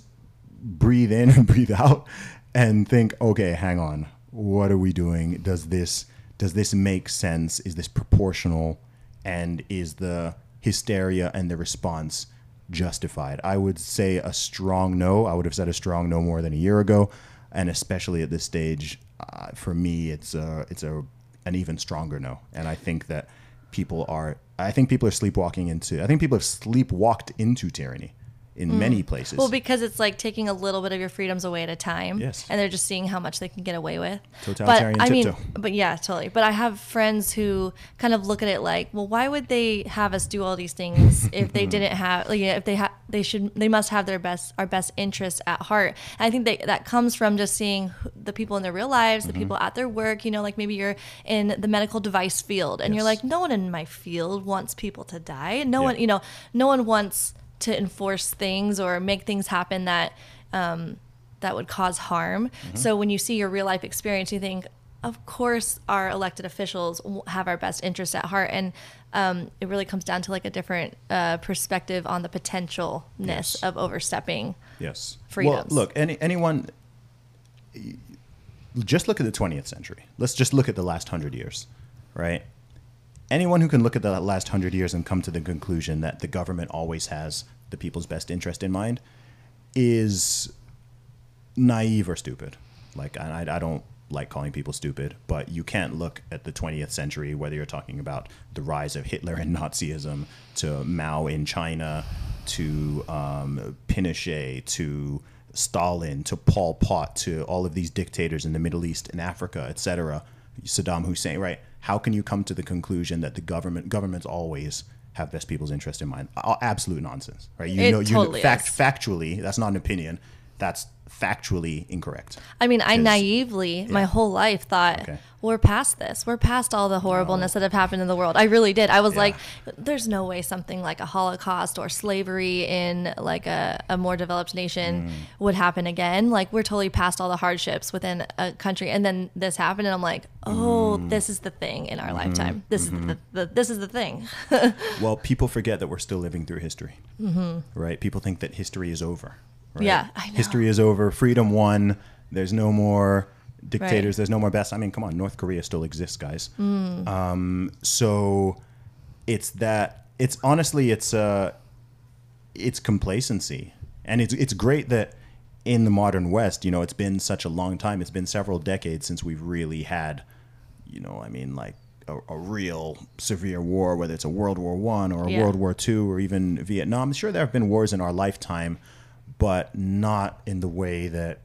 breathe in and [LAUGHS] breathe out and think, okay, hang on, what are we doing? Does this does this make sense? Is this proportional? And is the hysteria and the response justified? I would say a strong no. I would have said a strong no more than a year ago, and especially at this stage, uh, for me, it's a it's a an even stronger no. And I think that people are I think people are sleepwalking into I think people have sleepwalked into tyranny in many places. Mm. Well, because it's like taking a little bit of your freedoms away at a time. Yes. And they're just seeing how much they can get away with. Totalitarian but I mean, tiptoe. but yeah, totally. But I have friends who kind of look at it like, well, why would they have us do all these things [LAUGHS] if they didn't have, like, if they have, they should, they must have their best, our best interests at heart. And I think that that comes from just seeing the people in their real lives, Mm-hmm. the people at their work. You know, like maybe you're in the medical device field, and you're like, no one in my field wants people to die. No Yeah. one, you know, no one wants to enforce things or make things happen that um, that would cause harm. Mm-hmm. So when you see your real life experience, you think, of course, our elected officials have our best interest at heart, and um, it really comes down to like a different uh, perspective on the potentialness Yes. of overstepping. Yes. freedoms. Well, look, any, anyone, just look at the 20th century. Let's just look at the last hundred years, right? Anyone who can look at the last hundred years and come to the conclusion that the government always has the people's best interest in mind is naive or stupid. Like, I, I don't like calling people stupid, but you can't look at the 20th century, whether you're talking about the rise of Hitler and Nazism, to Mao in China, to um, Pinochet, to Stalin, to Pol Pot, to all of these dictators in the Middle East and Africa, etc. Saddam Hussein, right? How can you come to the conclusion that the government governments always have best people's interest in mind? Absolute nonsense, right? You It know, you totally fact, is. factually, that's not an opinion. That's factually incorrect. I mean, I naively, my whole life, thought Okay. we're past this. We're past all the horribleness that have happened in the world. I really did. I was Yeah. like, there's no way something like a Holocaust or slavery in like a, a more developed nation Mm. would happen again. Like we're totally past all the hardships within a country, and then this happened, and I'm like, oh, Mm. this is the thing in our Mm-hmm. lifetime. This is the, the this is the thing. Well, people forget that we're still living through history, right? People think that history is over. Right? Yeah, I know. History is over. Freedom won. There's no more dictators. Right. There's no more best. I mean, come on, North Korea still exists, guys. Mm. Um, so it's that. It's honestly, it's uh, it's complacency, and it's it's great that in the modern West, you know, it's been such a long time. It's been several decades since we've really had, you know, I mean, like a, a real severe war, whether it's a World War One or a Yeah. World War Two or even Vietnam. Sure, there have been wars in our lifetime, but not in the way that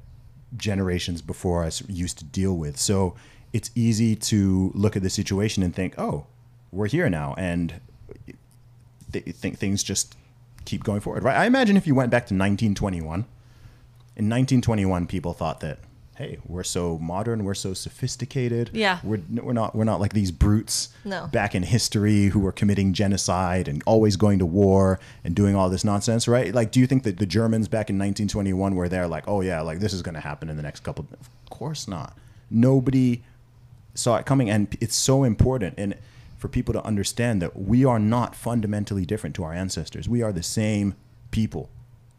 generations before us used to deal with. So it's easy to look at the situation and think, "Oh, we're here now," and th- think things just keep going forward. Right? I imagine if you went back to 1921 in 1921 people thought that hey we're so modern we're so sophisticated. Yeah. we're, we're not we're not like these brutes No. back in history who were committing genocide and always going to war and doing all this nonsense right? Like do you think that the germans back in 1921 were there like oh yeah like this is going to happen in the next couple of course not. Nobody saw it coming and it's so important and for people to understand that we are not fundamentally different to our ancestors. We are the same people.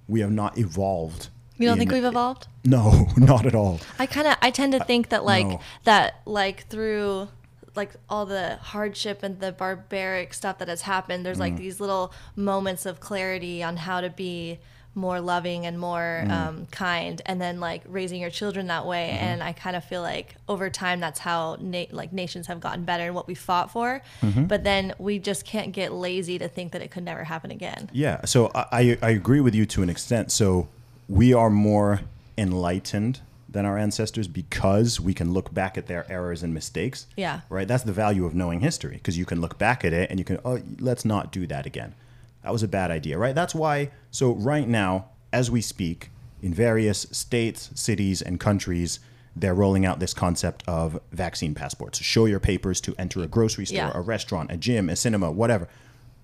We have not evolved You don't in- think we've evolved? no [LAUGHS] not at all I kind of I tend to think that like no. that like through like all the hardship and the barbaric stuff that has happened there's Mm. like these little moments of clarity on how to be more loving and more Mm. um, kind and then like raising your children that way Mm-hmm. and i kind of feel like over time that's how na- like nations have gotten better and what we fought for Mm-hmm. but then we just can't get lazy to think that it could never happen again Yeah, so I I agree with you to an extent. So we are more enlightened than our ancestors because we can look back at their errors and mistakes. Yeah. Right? That's the value of knowing history because you can look back at it and you can, oh, let's not do that again. That was a bad idea, right? That's why, so right now, as we speak, in various states, cities, and countries, they're rolling out this concept of vaccine passports. Show your papers to enter a grocery store, Yeah. a restaurant, a gym, a cinema, whatever.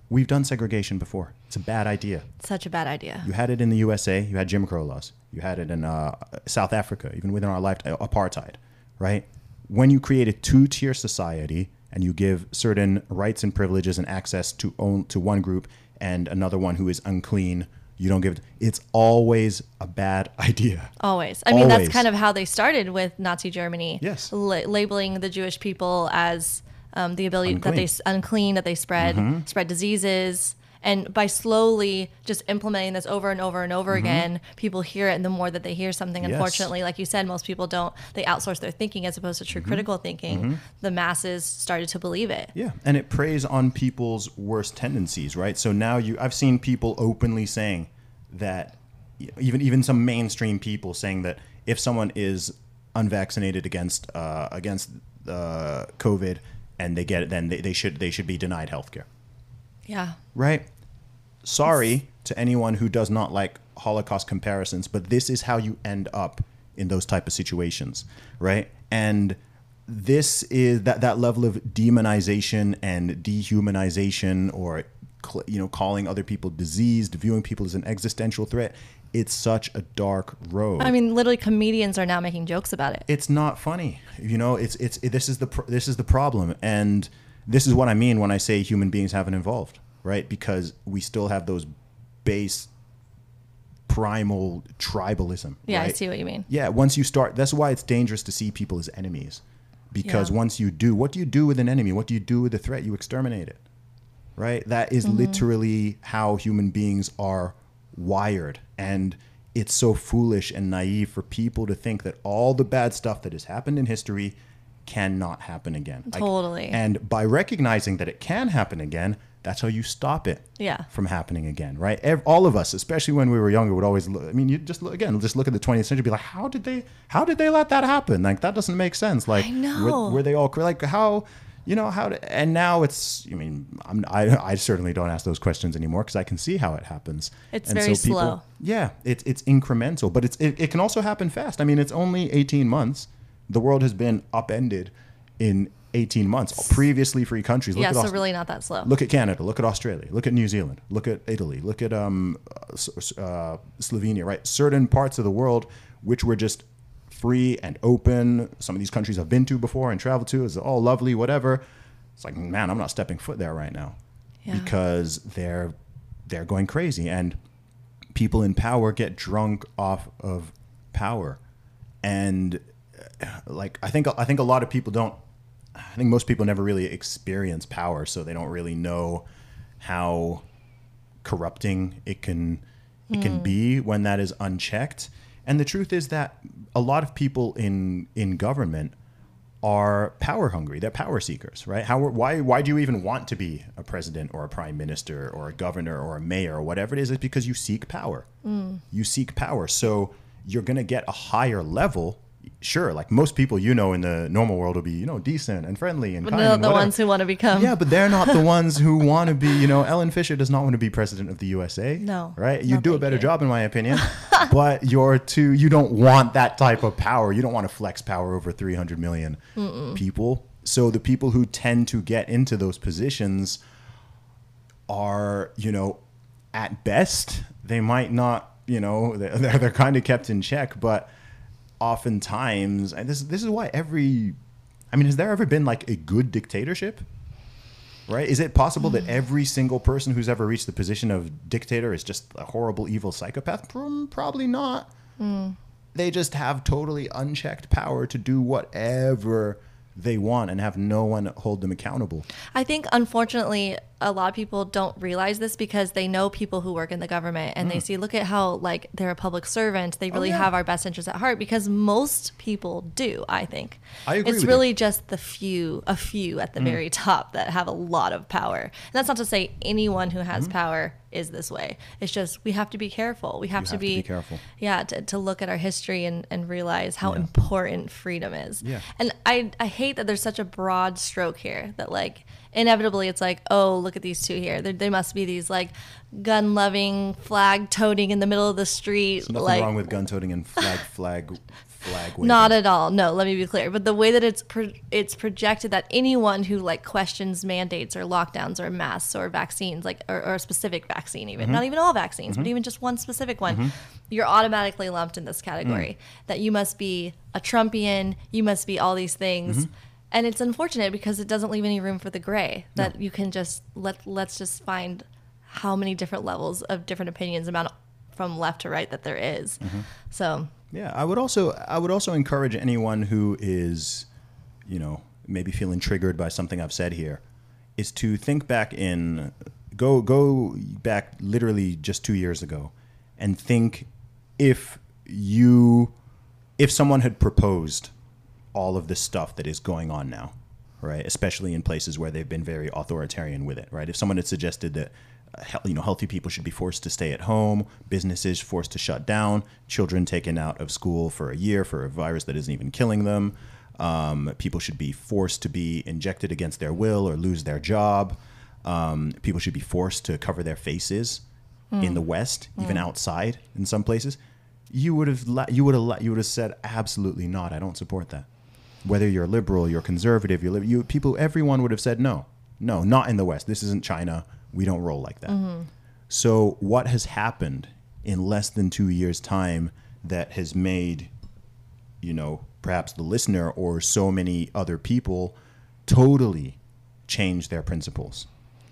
We've done segregation before. It's a bad idea. such a bad idea You had it in the USA. You had Jim Crow laws. You had it in uh, South Africa, even within our lifetime, apartheid, right? When you create a two-tier society and you give certain rights and privileges and access to own to one group and another one who is unclean, you don't give. it. It's always a bad [LAUGHS] idea. Always. I mean, that's kind of how they started with Nazi Germany. Yes. La- labeling the Jewish people as um, the ability that they Unclean. that they spread Mm-hmm. spread diseases, and by slowly just implementing this over and over and over again, people hear it, and the more that they hear something, Mm-hmm. Yes. unfortunately, like you said, most people don't. They outsource their thinking as opposed to Mm-hmm. true critical thinking. The masses started to believe it. Yeah, and it preys on people's worst tendencies, right? So now you, I've seen people openly saying that, even even some mainstream people saying that if someone is unvaccinated against uh, against uh, COVID and they get it, then they, they should they should be denied healthcare, Yeah. right? Sorry to anyone who does not like Holocaust comparisons, but this is how you end up in those type of situations, right? And this is that that level of demonization and dehumanization, or you know, calling other people diseased, viewing people as an existential threat. It's such a dark road. I mean, literally, comedians are now making jokes about it. it's not funny. You know, it's it's it, this is the pr- this is the problem, and this is what I mean when I say human beings haven't evolved, right? Because we still have those base primal tribalism. Yeah, I see what you mean. Yeah, once you start, that's why it's dangerous to see people as enemies. Because Yeah. once you do, what do you do with an enemy? What do you do with a threat? You exterminate it. Right? That is Mm-hmm. literally how human beings are wired. And it's so foolish and naive for people to think that all the bad stuff that has happened in history cannot happen again. Totally. and by recognizing that it can happen again, that's how you stop it Yeah. from happening again, right? Ev- all of us, especially when we were younger, would always. Look, I mean, you just look, again, just look at the 20th century, be like, how did they, how did they let that happen? Like that doesn't make sense. Like, I know. Were, were they all like how? You know how? To, and now it's. I mean, I'm, I I certainly don't ask those questions anymore because I can see how it happens. It's And very so people- slow. Yeah, it's it's incremental, but it's it, it can also happen fast. I mean, it's only 18 months. The world has been upended in 18 months. Previously free countries. Look yeah, at so Aus- really not that slow. Look at Canada. Look at Australia. Look at New Zealand. Look at Italy. Look at um, uh, uh, Slovenia. Right, certain parts of the world which were just free and open. Some of these countries I've been to before and traveled to. is all lovely, whatever. It's like, man, I'm not stepping foot there right now Yeah. because they're they're going crazy and people in power get drunk off of power and uh, like i think i think a lot of people don't i think most people never really experience power so they don't really know how corrupting it can it can be when that is unchecked and the truth is that a lot of people in in government are power hungry. They're power seekers, right? How why why do you even want to be a president or a prime minister or a governor or a mayor or whatever it is? It's because you seek power. Mm. You seek power. So you're going to get a higher level. Sure, like most people you know in the normal world will be, you know, decent and friendly and But kind the, and the whatever. ones who want to become. Yeah, but they're not the [LAUGHS] ones who want to be, you know, Ellen Fisher does not want to be president of the USA. No, Right? You do a better you. job in my opinion. [LAUGHS] but you're too you don't want that type of power. You don't want to flex power over 300 million people. So the people who tend to get into those positions are, you know, at best, they might not, you know, they're, they're, they're kind of kept in check, but oftentimes, and this, this is why every, I mean, has there ever been like a good dictatorship? Right? Is it possible that mm. every single person who's ever reached the position of dictator is just a horrible, evil psychopath? Probably not. Mm. They just have totally unchecked power to do whatever they want and have no one hold them accountable. I think, unfortunately, a lot of people don't realize this because they know people who work in the government and they see, look at how, like, they're a public servant. They really Mm. Oh, yeah. have our best interests at heart because most people do, I think. I agree It's with you. Mm. really just the few, a few at the very top that have a lot of power. And that's not to say anyone who has power is this way. It's just we have to be careful. We have, to, have to be, be careful. Yeah, to, to look at our history and, and realize how Yeah. important freedom is. Yeah. And I, I hate that there's such a broad stroke here that like inevitably it's like oh look at these two here. There, they must be these like gun loving flag toting in the middle of the street There's nothing like wrong with gun toting and flag, flag, flag waving. not at all. No let me be clear. But the way that it's pro- it's projected that anyone who like questions mandates or lockdowns or masks or vaccines like or, or a specific vaccine even not mm-hmm. even all vaccines but mm-hmm. even just one specific one mm-hmm. you're automatically lumped in this category. Mm. That you must be a trumpian you must be all these things and it's unfortunate because it doesn't leave any room for the gray that you can just let let's just find how many different levels of different opinions amount from left to right that there is. Mm-hmm. so. Yeah, I would also I would also encourage anyone who is, you know, maybe feeling triggered by something I've said here, is to think back in go go back literally just two years ago, and think if you if someone had proposed all of the stuff that is going on now, right? Especially in places where they've been very authoritarian with it, right? If someone had suggested that uh, you know healthy people should be forced to stay at home, businesses forced to shut down, children taken out of school for a year for a virus that isn't even killing them, um, people should be forced to be injected against their will or lose their job, um, people should be forced to cover their faces in the West, even outside in some places. You would have la- you would have la- you would have said absolutely not. I don't support that whether you're liberal, you're conservative, you're li- you people, everyone would have said no, no, not in the West. This isn't China. We don't roll like that. Mm-hmm. So what has happened in less than two years' time that has made, you know, perhaps the listener or so many other people totally change their principles,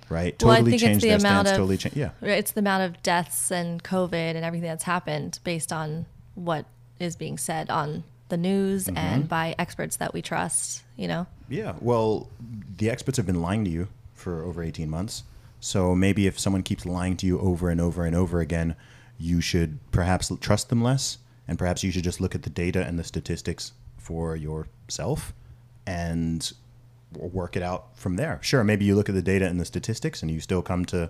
right? Well, I Totally change the their amount stance. of- Totally change. Yeah. It's the amount of deaths and COVID and everything that's happened based on what is being said on the news Mm-hmm. and by experts that we trust, you know? Yeah, well, the experts have been lying to you for over 18 months. So maybe if someone keeps lying to you over and over and over again, you should perhaps trust them less. And perhaps you should just look at the data and the statistics for yourself and work it out from there. Sure, maybe you look at the data and the statistics and you still come to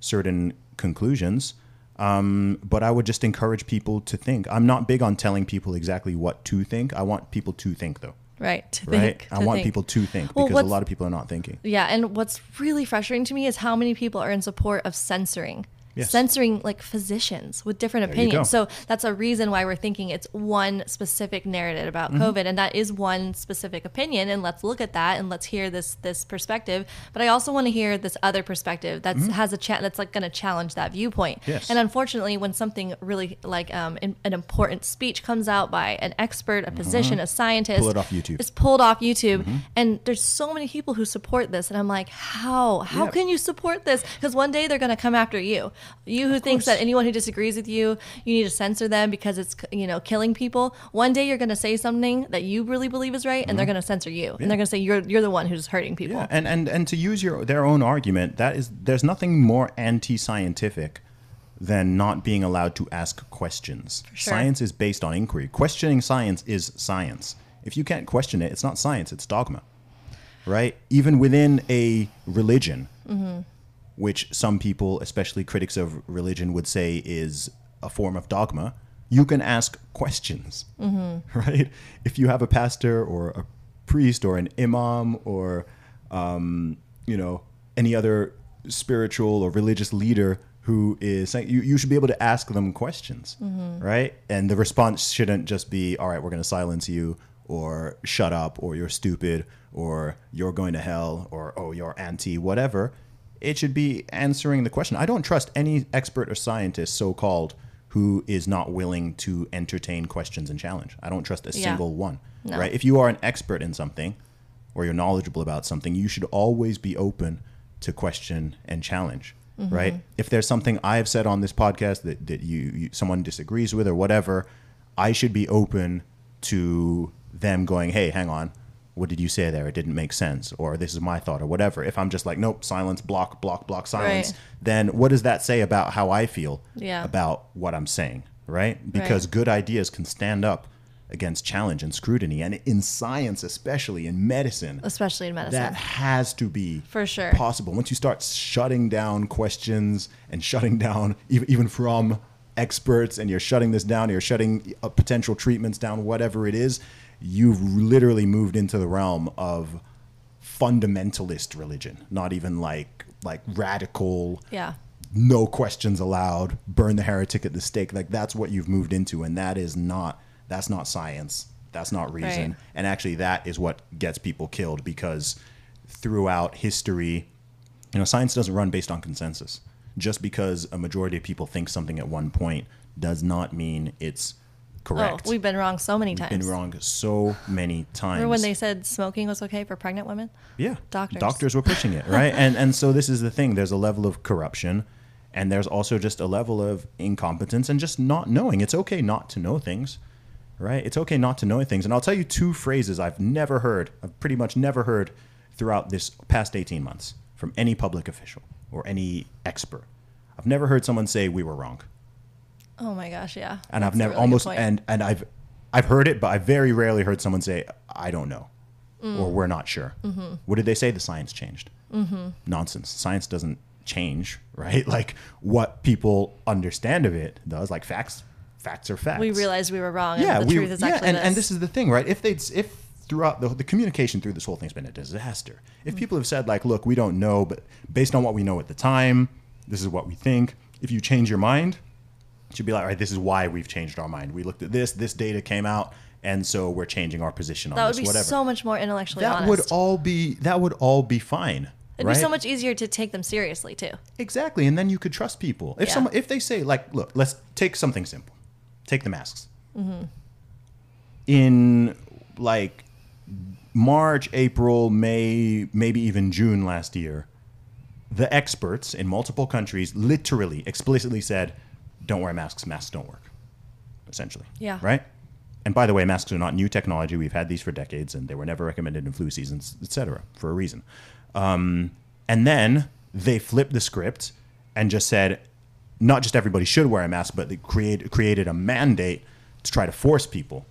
certain conclusions. Um, but I would just encourage people to think. I'm not big on telling people exactly what to think. I want people to think, though Right. To right? think. I to want think. people to think Well, because a lot of people are not thinking. Yeah, and what's really frustrating to me is how many people are in support of censoring. Yes. Censoring like physicians with different There opinions. So that's a reason why we're thinking it's one specific narrative about Mm-hmm. COVID, and that is one specific opinion. And let's look at that and let's hear this this perspective. But I also want to hear this other perspective that has a chat that's like going to challenge that viewpoint. Mm-hmm. Yes. And unfortunately, when something really like um, in, an important speech comes out by an expert, a physician, a scientist, Mm-hmm. Pull it off YouTube. It's pulled off YouTube, Mm-hmm. and there's so many people who support this, and I'm like, how? How can you support this? Because one day they're going to come after you. You who thinks course. that anyone who disagrees with you, you need to censor them because it's you know killing people. One day you're going to say something that you really believe is right, and they're going to censor you, and they're going to say you're you're the one who's hurting people. Mm-hmm. Yeah, and, and and to use your their own argument, that is there's nothing more anti-scientific than not being allowed to ask questions. sure. Science is based on inquiry. Questioning science is science. If you can't question it, it's not science, it's dogma. Right? Even within a religion, which some people, especially critics of religion, would say is a form of dogma, you can ask questions, [LAUGHS] right? If you have a pastor or a priest or an imam or, um, you know, any other spiritual or religious leader who is saying, you, you should be able to ask them questions, right? And the response shouldn't just be, all right, we're going to silence you or shut up or you're stupid or you're going to hell or oh, you're anti whatever it should be answering the question. I don't trust any expert or scientist, so called, who is not willing to entertain questions and challenge. I don't trust a Yeah. single one. No. Right? If you are an expert in something or you're knowledgeable about something, you should always be open to question and challenge. Mm-hmm. Right? If there's something I've said on this podcast that, that you, you someone disagrees with or whatever, I should be open to them going, Hey, hang on what did you say there? It didn't make sense, or this is my thought, or whatever. If I'm just like, nope, silence, block, block, block, silence, Right. then what does that say about how I feel Yeah. about what I'm saying, right? Because Right. good ideas can stand up against challenge and scrutiny, and in science, especially in medicine, especially in medicine. that has to be For sure. possible. Once you start shutting down questions and shutting down even even from experts, and you're shutting this down, you're shutting uh, potential treatments down, whatever it is, you've literally moved into the realm of fundamentalist religion, not even like like radical yeah. no questions allowed, burn the heretic at the stake. Like that's what you've moved into, and that is not that's not science. That's not reason. Right. And actually, that is what gets people killed because throughout history, you know, science doesn't run based on consensus. Just because a majority of people think something at one point does not mean it's correct. Oh, we've been wrong so many times. been wrong so many times. [LAUGHS] Remember when they said smoking was okay for pregnant women? Yeah, Doctors. Doctors were pushing it, right? and and so this is the thing. There's a level of corruption, and there's also just a level of incompetence and just not knowing. It's okay not to know things, right? It's okay not to know things. And I'll tell you two phrases I've never heard. I've pretty much never heard throughout this past 18 months from any public official or any expert. I've never heard someone say we were wrong Oh my gosh, yeah. and I've never really almost and and I've I've heard it, but I very rarely heard someone say I don't know Mm. or we're not sure. Mm-hmm. What did they say? The science changed. Nonsense. Science doesn't change, [LAUGHS] right? Like what people understand of it does. Like facts, facts are facts. we realized we were wrong. yeah, and the we, truth is yeah, actually and, this. and this is the thing, right? If they'd if throughout the, the communication through this whole thing's been a disaster. Mm. If people have said like, look, we don't know, but based on what we know at the time, this is what we think. If you change your mind, should be like, all right, this is why we've changed our mind. We looked at this, this data came out, and so we're changing our position on that would be whatever. so much more intellectually that honest. would all be that would all be fine. It'd right? be so much easier to take them seriously too. Exactly, and then you could trust people. If Yeah. someone, if they say like, look, let's take something simple, take the masks. Mm-hmm. In like March, April, May, maybe even June last year, the experts in multiple countries literally explicitly said, "Don't wear masks. Masks don't work." Essentially, Yeah. right. And by the way, masks are not new technology. We've had these for decades, and they were never recommended in flu seasons, etc., for a reason. Um, and then they flipped the script and just said, not just everybody should wear a mask, but they create, created a mandate to try to force people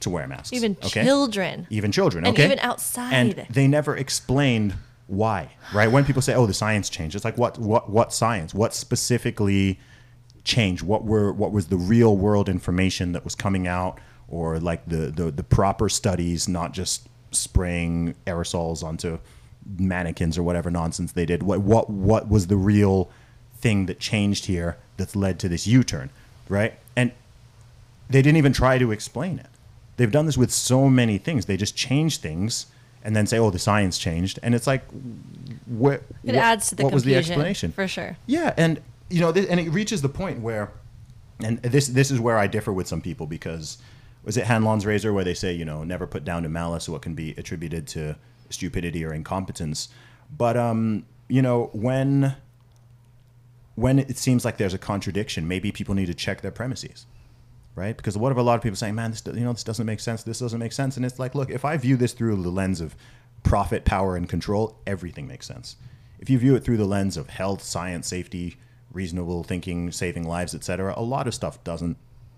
to wear masks. Even okay? children. Even children, And okay? even outside. And they never explained why, right? When people say, "Oh, the science changed," it's like, what, what, what science? What specifically changed? What were, what was the real world information that was coming out, or like the the, the proper studies, not just spraying aerosols onto mannequins or whatever nonsense they did? What, what, what was the real thing that changed here that's led to this U-turn, right? And they didn't even try to explain it. They've done this with so many things. They just change things and then say, "Oh, the science changed," and it's like, what? It what- adds to the what was the confusion, explanation for sure. Yeah, and you know, th- and it reaches the point where, and this this is where I differ with some people because was it Hanlon's razor where they say you know never put down to malice what can be attributed to stupidity or incompetence, but um you know when when it seems like there's a contradiction, maybe people need to check their premises right? Because what if a lot of people saying, "Man, this you know this doesn't make sense. This doesn't make sense," and it's like, look, if I view this through the lens of profit, power, and control, everything makes sense. If you view it through the lens of health, science, safety, reasonable thinking, saving lives, etc., a lot of stuff doesn't.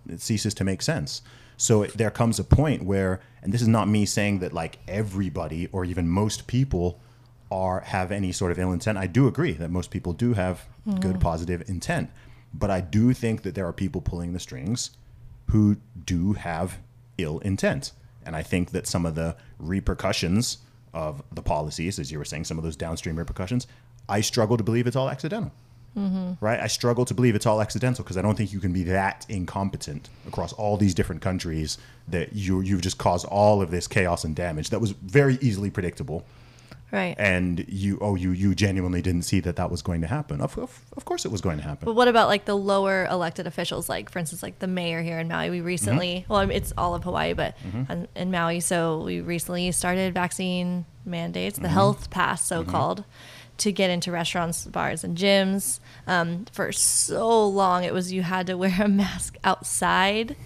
It ceases to make sense. So there comes a point where, and this is not me saying that like everybody or even most people are have any sort of ill intent. I do agree that most people do have good hmm. positive intent, but I do think that there are people pulling the strings who do have ill intent, and I think that some of the repercussions of the policies, as you were saying, some of those downstream repercussions, I struggle to believe it's all accidental. Right? I struggle to believe it's all accidental because I don't think you can be that incompetent across all these different countries that you you've just caused all of this chaos and damage that was very easily predictable Right. and you oh you you genuinely didn't see that that was going to happen of, of, of course it was going to happen But what about like the lower elected officials, like for instance, like the mayor here in Maui? We recently, Mm-hmm. well, I mean, it's all of Hawaii, but in, in Maui, so we recently started vaccine mandates, Mm-hmm. the health pass, so called, to get into restaurants, bars, and gyms. Um, for so long, it was you had to [LAUGHS] wear a mask outside.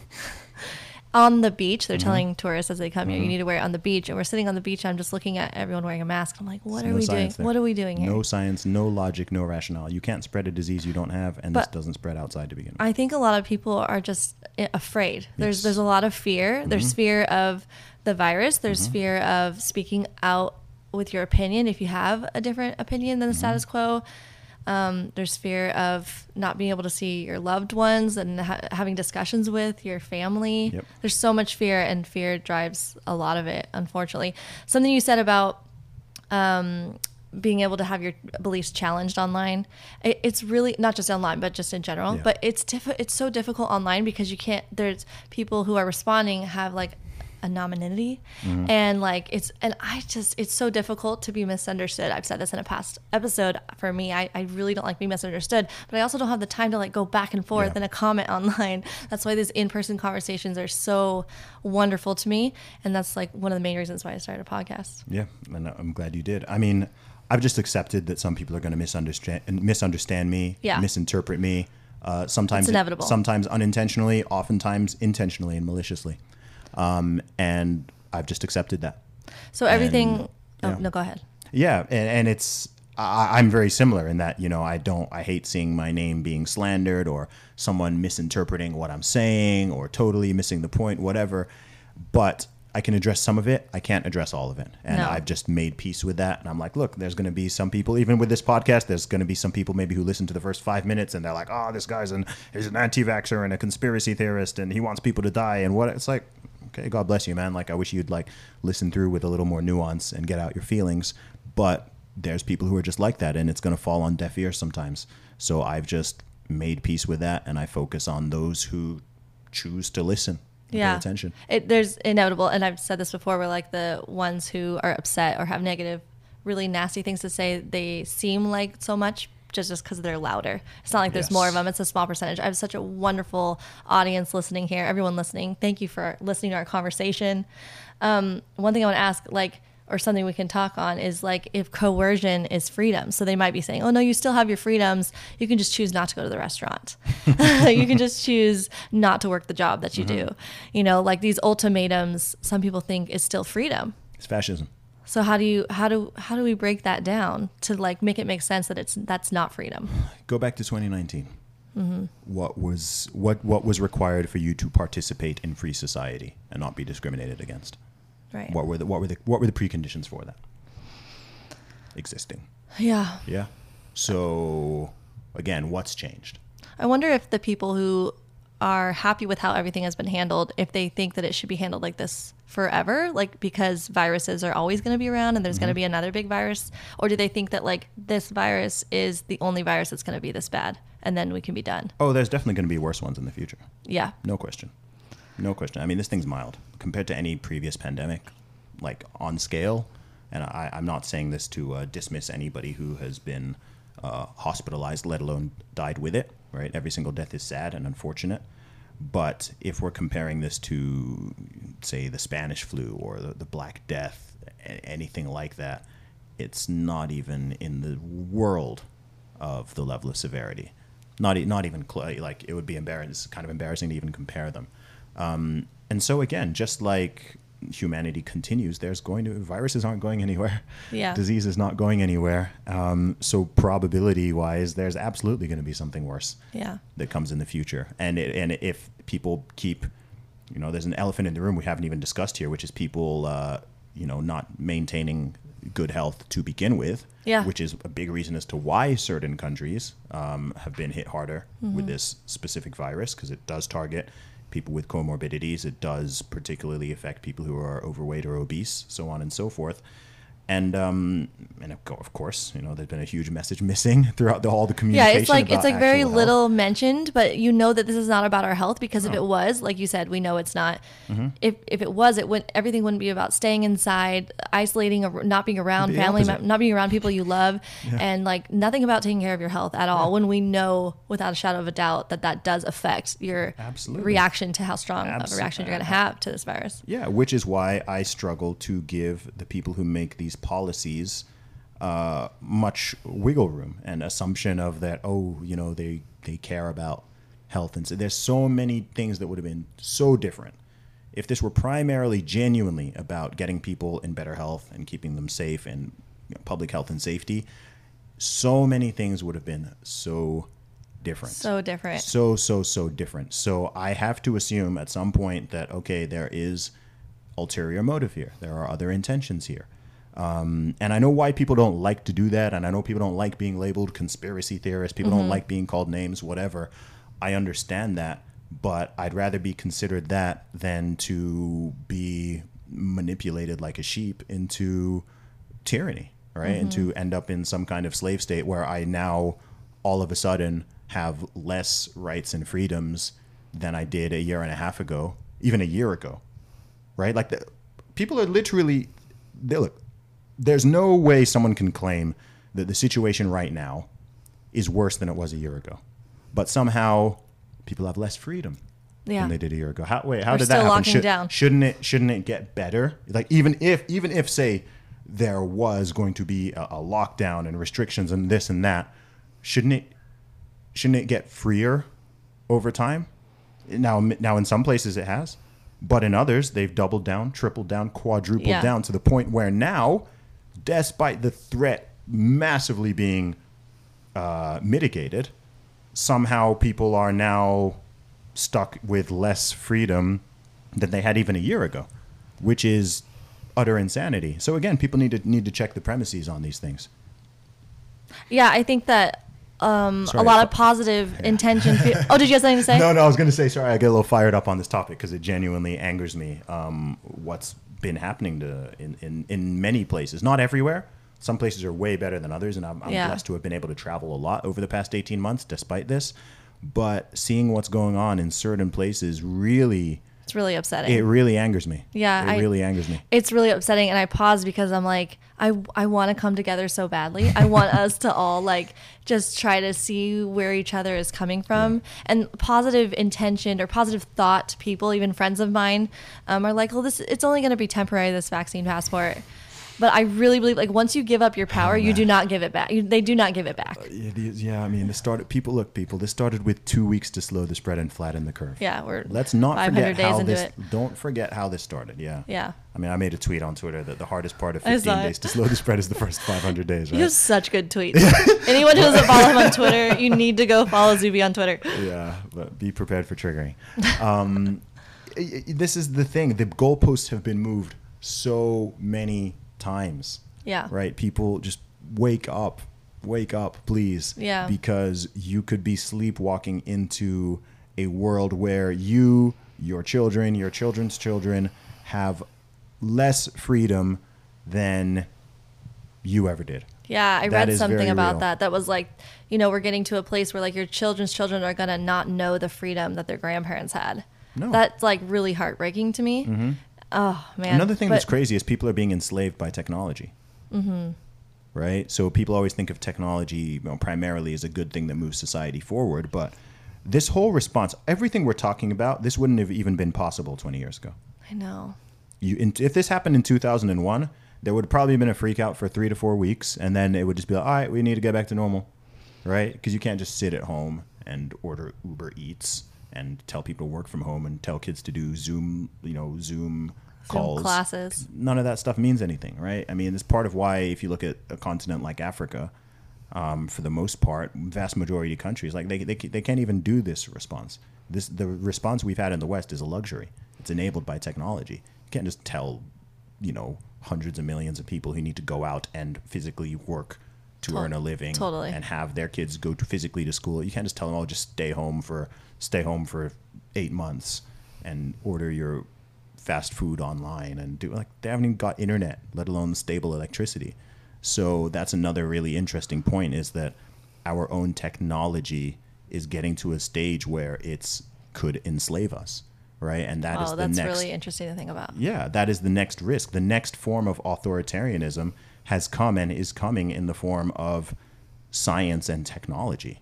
On the beach, Mm-hmm. they're telling tourists as they come here, you need to wear it on the beach. And we're sitting on the beach. I'm just looking at everyone wearing a mask. I'm like, what There's are no we doing? there. What are we doing here? no science no logic no rationale you can't spread a disease you don't have and this doesn't spread outside to begin with I think a lot of people are just afraid. There's Yes. Mm-hmm. there's a lot of fear. There's fear of the virus. There's fear of speaking out with your opinion if you have a different opinion than the Mm-hmm. status quo. Um, there's fear of not being able to see your loved ones and ha- having discussions with your family. Yep. There's so much fear, and fear drives a lot of it. Unfortunately, something you said about um, being able to have your beliefs challenged online. It, it's really not just online, but just in general. Yeah. But it's diff- It's so difficult online because you can't. There's people who are responding have like anonymity, Mm-hmm. and like it's and I just it's so difficult to be misunderstood. I've said this in a past episode. For me, I, I really don't like being misunderstood, but I also don't have the time to like go back and forth Yeah. in a comment [LAUGHS] online. That's why these in-person conversations are so wonderful to me, and that's like one of the main reasons why I started a podcast. Yeah, and I'm glad you did. I mean, I've just accepted that some people are going to misunderstand and misunderstand me, Yeah. misinterpret me. Uh, sometimes It's inevitable. Sometimes unintentionally, oftentimes intentionally and maliciously. Um, and I've just accepted that. So everything. And, oh yeah. no, go ahead. Yeah, and, and it's I, I'm very similar in that you know I don't I hate seeing my name being slandered or someone misinterpreting what I'm saying or totally missing the point, whatever. But I can address some of it. I can't address all of it, and No. I've just made peace with that. And I'm like, look, there's going to be some people, even with this podcast, there's going to be some people maybe who listen to the first five minutes and they're like, oh, this guy's an he's an anti-vaxxer and a conspiracy theorist, and he wants people to die, and what? It's like, okay, God bless you, man. Like I wish you'd like listen through with a little more nuance and get out your feelings, but there's people who are just like that, and it's going to fall on deaf ears sometimes. So I've just made peace with that, and I focus on those who choose to listen, Yeah. attention. It, there's inevitable, and I've said this before. We're like the ones who are upset or have negative, really nasty things to say. They seem like so much just just because they're louder. It's not like there's more of them. It's a small percentage. I have such a wonderful audience listening here. Everyone listening, thank you for listening to our conversation. Um, one thing I want to ask, like, or something we can talk on is like if coercion is freedom. So they might be saying, oh, no, you still have your freedoms. You can just choose not to go to the restaurant. [LAUGHS] you can just choose not to work the job that you do. You know, like these ultimatums, some people think is still freedom. It's fascism. So how do you how do how do we break that down to like make it make sense that it's that's not freedom? Go back to 2019. Mm-hmm. What was what what was required for you to participate in free society and not be discriminated against? Right. What were the what were the what were the preconditions for that? Existing. Yeah. Yeah. So again, what's changed? I wonder if the people who are happy with how everything has been handled, if they think that it should be handled like this forever, like because viruses are always going to be around and there's going to be another big virus, or do they think that like this virus is the only virus that's going to be this bad and then we can be done? Oh, there's definitely going to be worse ones in the future. Yeah. No question. No question. I mean, this thing's mild compared to any previous pandemic, like on scale. And I, I'm not saying this to uh, dismiss anybody who has been uh, hospitalized, let alone died with it, right? Every single death is sad and unfortunate. But if we're comparing this to, say, the Spanish flu or the, the Black Death, anything like that, it's not even in the world of the level of severity. Not, not even cl- like it would be embarrassing, it's kind of embarrassing to even compare them. Um, and so again, just like humanity continues, there's going to viruses aren't going anywhere. Yeah. Disease is not going anywhere. Um, so probability wise, there's absolutely going to be something worse Yeah. that comes in the future. And it, and if people keep you know, there's an elephant in the room we haven't even discussed here, which is people, uh, you know, not maintaining good health to begin with. Yeah. Which is a big reason as to why certain countries um, have been hit harder Mm-hmm. with this specific virus because it does target people with comorbidities. It does particularly affect people who are overweight or obese, so on and so forth. And um, and of course, you know, there's been a huge message missing [LAUGHS] throughout the, all the communication. Yeah, it's like it's like very health. little mentioned, but you know that this is not about our health because if it was, like you said, we know it's not. Mm-hmm. If if it was, it would everything wouldn't be about staying inside, isolating, not being around It'd be the family, opposite. not being around people you love, [LAUGHS] and like nothing about taking care of your health at all. When we know without a shadow of a doubt that that does affect your Absolutely. reaction to how strong of a reaction you're going to have to this virus. Yeah, which is why I struggle to give the people who make these policies uh, much wiggle room and assumption of that. Oh, you know, they they care about health, and so there's so many things that would have been so different if this were primarily genuinely about getting people in better health and keeping them safe and you know, public health and safety. So many things would have been so different So different. so so so different so i have to assume at some point that okay there is ulterior motive here there are other intentions here um, and i know why people don't like to do that and i know people don't like being labeled conspiracy theorists people don't like being called names whatever i understand that but i'd rather be considered that than to be manipulated like a sheep into tyranny, right? And to end up in some kind of slave state where I now all of a sudden have less rights and freedoms than I did a year and a half ago, even a year ago, right? Like the, people are literally, they look, there's no way someone can claim that the situation right now is worse than it was a year ago, but somehow people have less freedom Yeah. than they did a year ago. How, wait, how We're did that happen? Should, down. Shouldn't it? Shouldn't it get better? Like even if even if say there was going to be a, a lockdown and restrictions and this and that, shouldn't it? Shouldn't it get freer over time? Now, now in some places it has, but in others they've doubled down, tripled down, quadrupled Yeah. down to the point where now, despite the threat massively being uh, mitigated, somehow people are now stuck with less freedom than they had even a year ago, which is utter insanity. So again, people need to need to check the premises on these things. Yeah, I think that um, a lot of positive intention. Fe- [LAUGHS] oh, did you have something to say? No, no, I was going to say sorry. I get a little fired up on this topic because it genuinely angers me. Um, what's been happening to in, in in many places, not everywhere. Some places are way better than others, and I'm, I'm Yeah. blessed to have been able to travel a lot over the past 18 months, despite this. But seeing what's going on in certain places really, It's really upsetting. it really angers me. Yeah, it I- really angers me. it's really upsetting and i pause because i'm like i i want to come together so badly. I want us to all like just try to see where each other is coming from. And positive intentioned or positive thought people even friends of mine um, are like well this it's only going to be temporary this vaccine passport but i really believe like once you give up your power you do not give it back you, they do not give it back It is, yeah, I mean, this started. People, look, people. This started with two weeks to slow the spread and flatten the curve. yeah we're Let's not 500 forget days how this. it Don't forget how this started. Yeah. yeah I mean, I made a tweet on Twitter that the hardest part of 15 days to slow the spread is the first 500 days, [LAUGHS] you right? have such good tweets [LAUGHS] anyone who doesn't follow him on twitter you need to go follow zuby on twitter [LAUGHS] Yeah, but be prepared for triggering. Um, this is the thing. The goalposts have been moved so many times. Yeah. Right? People just wake up. Wake up, please. Yeah. Because you could be sleepwalking into a world where you, your children, your children's children have less freedom than you ever did. Yeah, I That read something about real. that. That was like, you know, we're getting to a place where like your children's children are gonna not know the freedom that their grandparents had. No. That's like really heartbreaking to me. Mm-hmm. Oh man. Another thing that's crazy is people are being enslaved by technology. Mm-hmm. Right? So people always think of technology you know, primarily as a good thing that moves society forward, but this whole response, everything we're talking about, this wouldn't have even been possible 20 years ago. I know. You, in, if this happened in 2001, there would probably have probably been a freak out for three to four weeks, and then it would just be like, all right, we need to get back to normal, right? Because you can't just sit at home and order Uber Eats and tell people to work from home and tell kids to do Zoom, you know, Zoom calls. classes. None of that stuff means anything, right? I mean, it's part of why if you look at a continent like Africa, um, for the most part, vast majority of countries like they, they they can't even do this response. This the response we've had in the West is a luxury. It's enabled by technology. You can't just tell, you know, hundreds of millions of people who need to go out and physically work to earn a living totally. and have their kids go to physically to school. You can't just tell them, "Oh, just stay home for stay home for eight months and order your fast food online and do like they haven't even got internet, let alone stable electricity." So that's another really interesting point is that our own technology is getting to a stage where it's could enslave us, right? And that is oh, the that's next really interesting to think about. yeah, that is the next risk. The next form of authoritarianism has come and is coming in the form of science and technology.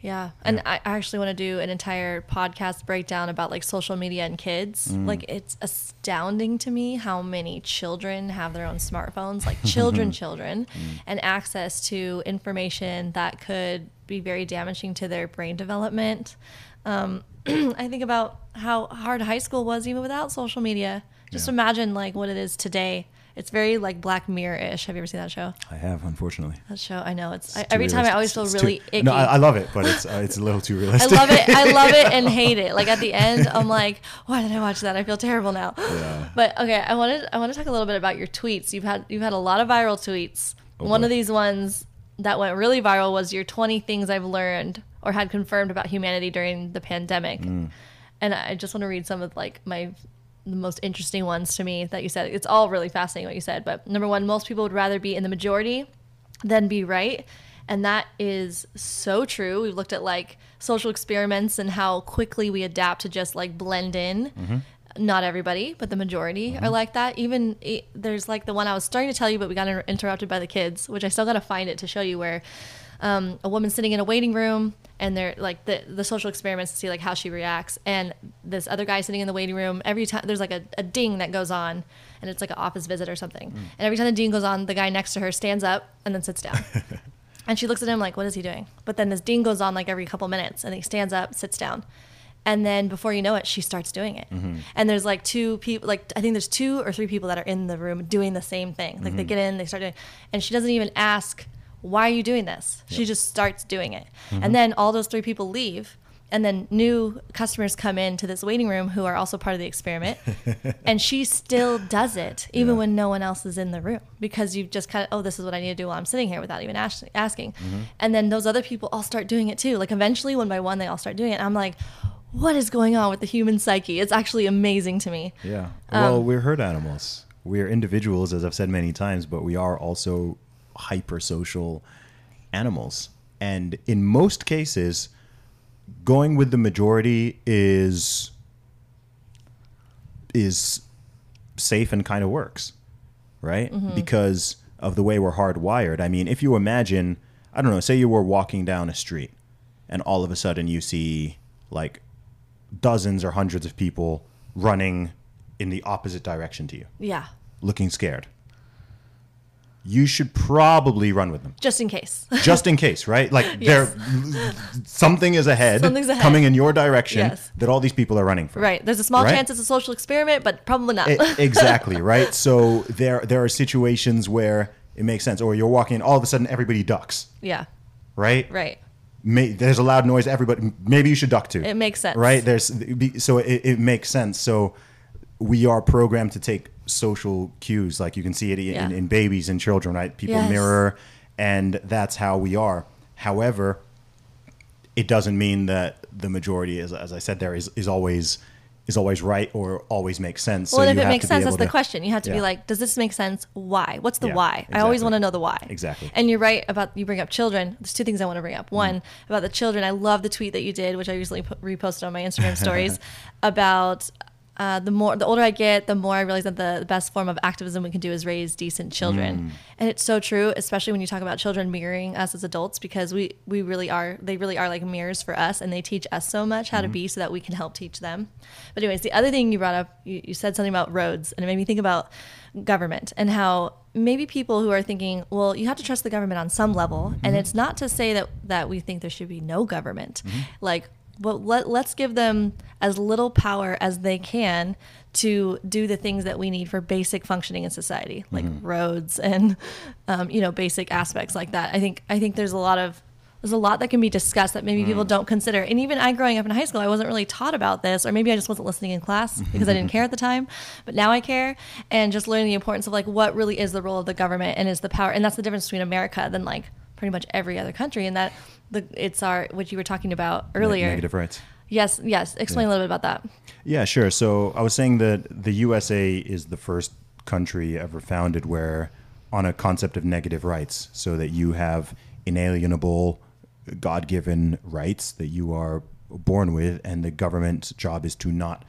Yeah. And I I actually want to do an entire podcast breakdown about like social media and kids. Mm. Like it's astounding to me how many children have their own smartphones, like children, [LAUGHS] children, Mm. and access to information that could be very damaging to their brain development. Um, [CLEARS THROAT] I think about how hard high school was even without social media. Just Yeah. imagine like what it is today. It's very like Black Mirror ish. Have you ever seen that show? I have, unfortunately. That show, I know it's. I, every time I always feel It's too- really icky. No, I, I love it, but it's uh, it's a little too realistic. I love it. I love it and [LAUGHS] hate it. Like at the end, I'm like, why did I watch that? I feel terrible now. Yeah. But okay, I wanted I want to talk a little bit about your tweets. You've had you've had a lot of viral tweets. Oh, One boy. of these ones that went really viral was your 20 things I've learned or had confirmed about humanity during the pandemic. Mm. And I just want to read some of like my the most interesting ones to me that you said. It's all really fascinating what you said. But number one, most people would rather be in the majority than be right. And that is so true. We've looked at like social experiments and how quickly we adapt to just like blend in. Mm-hmm. Not everybody, but the majority are mm-hmm. like that. Even i there's like the one I was starting to tell you, but we got inter- interrupted by the kids, which I still got to find it to show you where um, a woman sitting in a waiting room and they're like the, the social experiments to see like how she reacts. And this other guy sitting in the waiting room every time there's like a, a ding that goes on and it's like an office visit or something. Mm. And every time the ding goes on the guy next to her stands up and then sits down. [LAUGHS] And she looks at him like what is he doing? But then this ding goes on like every couple minutes and he stands up sits down. And then before you know it she starts doing it. Mm-hmm. And there's like two people like i think there's two or three people that are in the room doing the same thing. Like they mm-hmm. get in they start doing and she doesn't even ask why are you doing this? She just starts doing it. And then all those three people leave and then new customers come into this waiting room who are also part of the experiment [LAUGHS] and she still does it even Yeah. when no one else is in the room because you've just kind of oh this is what i need to do while i'm sitting here without even ask- asking. And then those other people all start doing it too. Like eventually one by one they all start doing it And i'm like what is going on with the human psyche? It's actually amazing to me. Yeah. Um, Well, we're herd animals. We're individuals, as I've said many times, but we are also hyper social animals. And in most cases, going with the majority is is safe and kind of works, right? Mm-hmm. Because of the way we're hardwired. I mean, if you imagine, I don't know, say you were walking down a street and all of a sudden you see like dozens or hundreds of people running in the opposite direction to you, yeah looking scared. You should probably run with them, just in case [LAUGHS] just in case, right? Like Yes. there, something is ahead, Something's ahead. coming in your direction Yes. that all these people are running from. right there's a small Right? chance it's a social experiment but probably not E- [LAUGHS] exactly right. So there, there are situations where it makes sense, or you're walking, and all of a sudden everybody ducks, yeah right? right May, there's a loud noise. Everybody, maybe you should duck too. It makes sense. right? There's so it, it makes sense. So we are programmed to take social cues, like you can see it in, Yeah. in babies and children, right? People Yes. mirror, and that's how we are. However, it doesn't mean that the majority, as, as I said, there is is always is always right or always makes sense. Well, so if it makes sense, that's the question. You have to be like, does this make sense? Why? What's the Yeah, why? I always want to know the why. Exactly. And you're right about you bring up children. There's two things I want to bring up. One mm. about the children. I love the tweet that you did, which I recently put, reposted on my Instagram [LAUGHS] stories, about uh, the more the older I get, the more I realize that the, the best form of activism we can do is raise decent children. Mm. And it's so true, especially when you talk about children mirroring us as adults, because we we really are they really are like mirrors for us, and they teach us so much how to mm. be, so that we can help teach them. But anyways, the other thing you brought up, you, you said something about roads, and it made me think about government and how maybe people who are thinking, well, you have to trust the government on some level, and mm-hmm. it's not to say that that we think there should be no government, mm-hmm. like. Well, let, let's give them as little power as they can to do the things that we need for basic functioning in society, like roads and um, you know basic aspects like that. I think I think there's a lot of there's a lot that can be discussed that maybe people don't consider. And even I, growing up in high school, I wasn't really taught about this, or maybe I just wasn't listening in class [LAUGHS] because I didn't care at the time. But now I care, and just learning the importance of like what really is the role of the government and is the power, and that's the difference between America than like pretty much every other country, and that the it's our what you were talking about earlier. Negative rights. Yes, yes. Explain a little bit about that. Yeah, sure. So I was saying that the USA is the first country ever founded where, on a concept of negative rights, so that you have inalienable, God given rights that you are born with, and the government's job is to not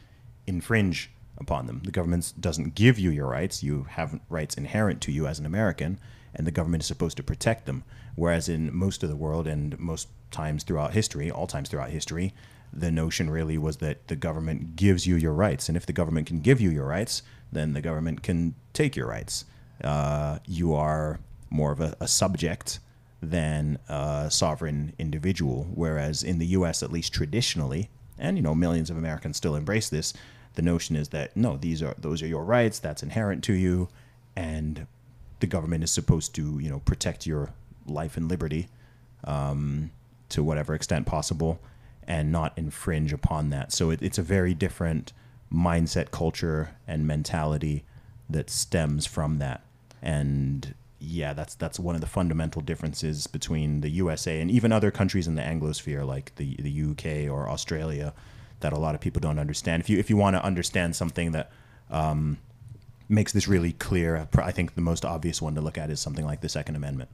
infringe upon them. The government doesn't give you your rights, you have rights inherent to you as an American, and the government is supposed to protect them. Whereas in most of the world and most times throughout history, all times throughout history, the notion really was that the government gives you your rights. And if the government can give you your rights, then the government can take your rights. Uh, you are more of a, a subject than a sovereign individual. Whereas in the U.S., at least traditionally, and you know millions of Americans still embrace this, the notion is that no, these are those are your rights. That's inherent to you, and the government is supposed to you know protect your life and liberty um, to whatever extent possible, and not infringe upon that. So it, it's a very different mindset, culture, and mentality that stems from that. And yeah, that's that's one of the fundamental differences between the USA and even other countries in the Anglosphere, like the the UK or Australia, that a lot of people don't understand. If you if you want to understand something that um, makes this really clear, I think the most obvious one to look at is something like the Second Amendment,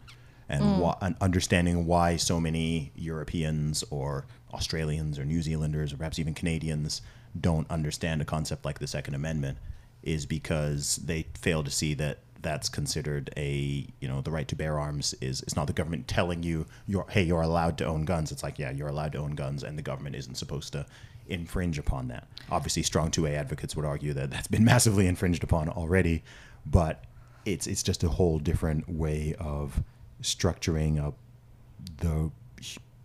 and, mm. why, and understanding why so many Europeans or Australians or New Zealanders or perhaps even Canadians don't understand a concept like the Second Amendment is because they fail to see that that's considered a you know the right to bear arms is it's not the government telling you you're hey you're allowed to own guns. It's like yeah you're allowed to own guns and the government isn't supposed to infringe upon that. Obviously strong 2a advocates would argue that that's been [LAUGHS] massively infringed upon already but it's it's just a whole different way of structuring up the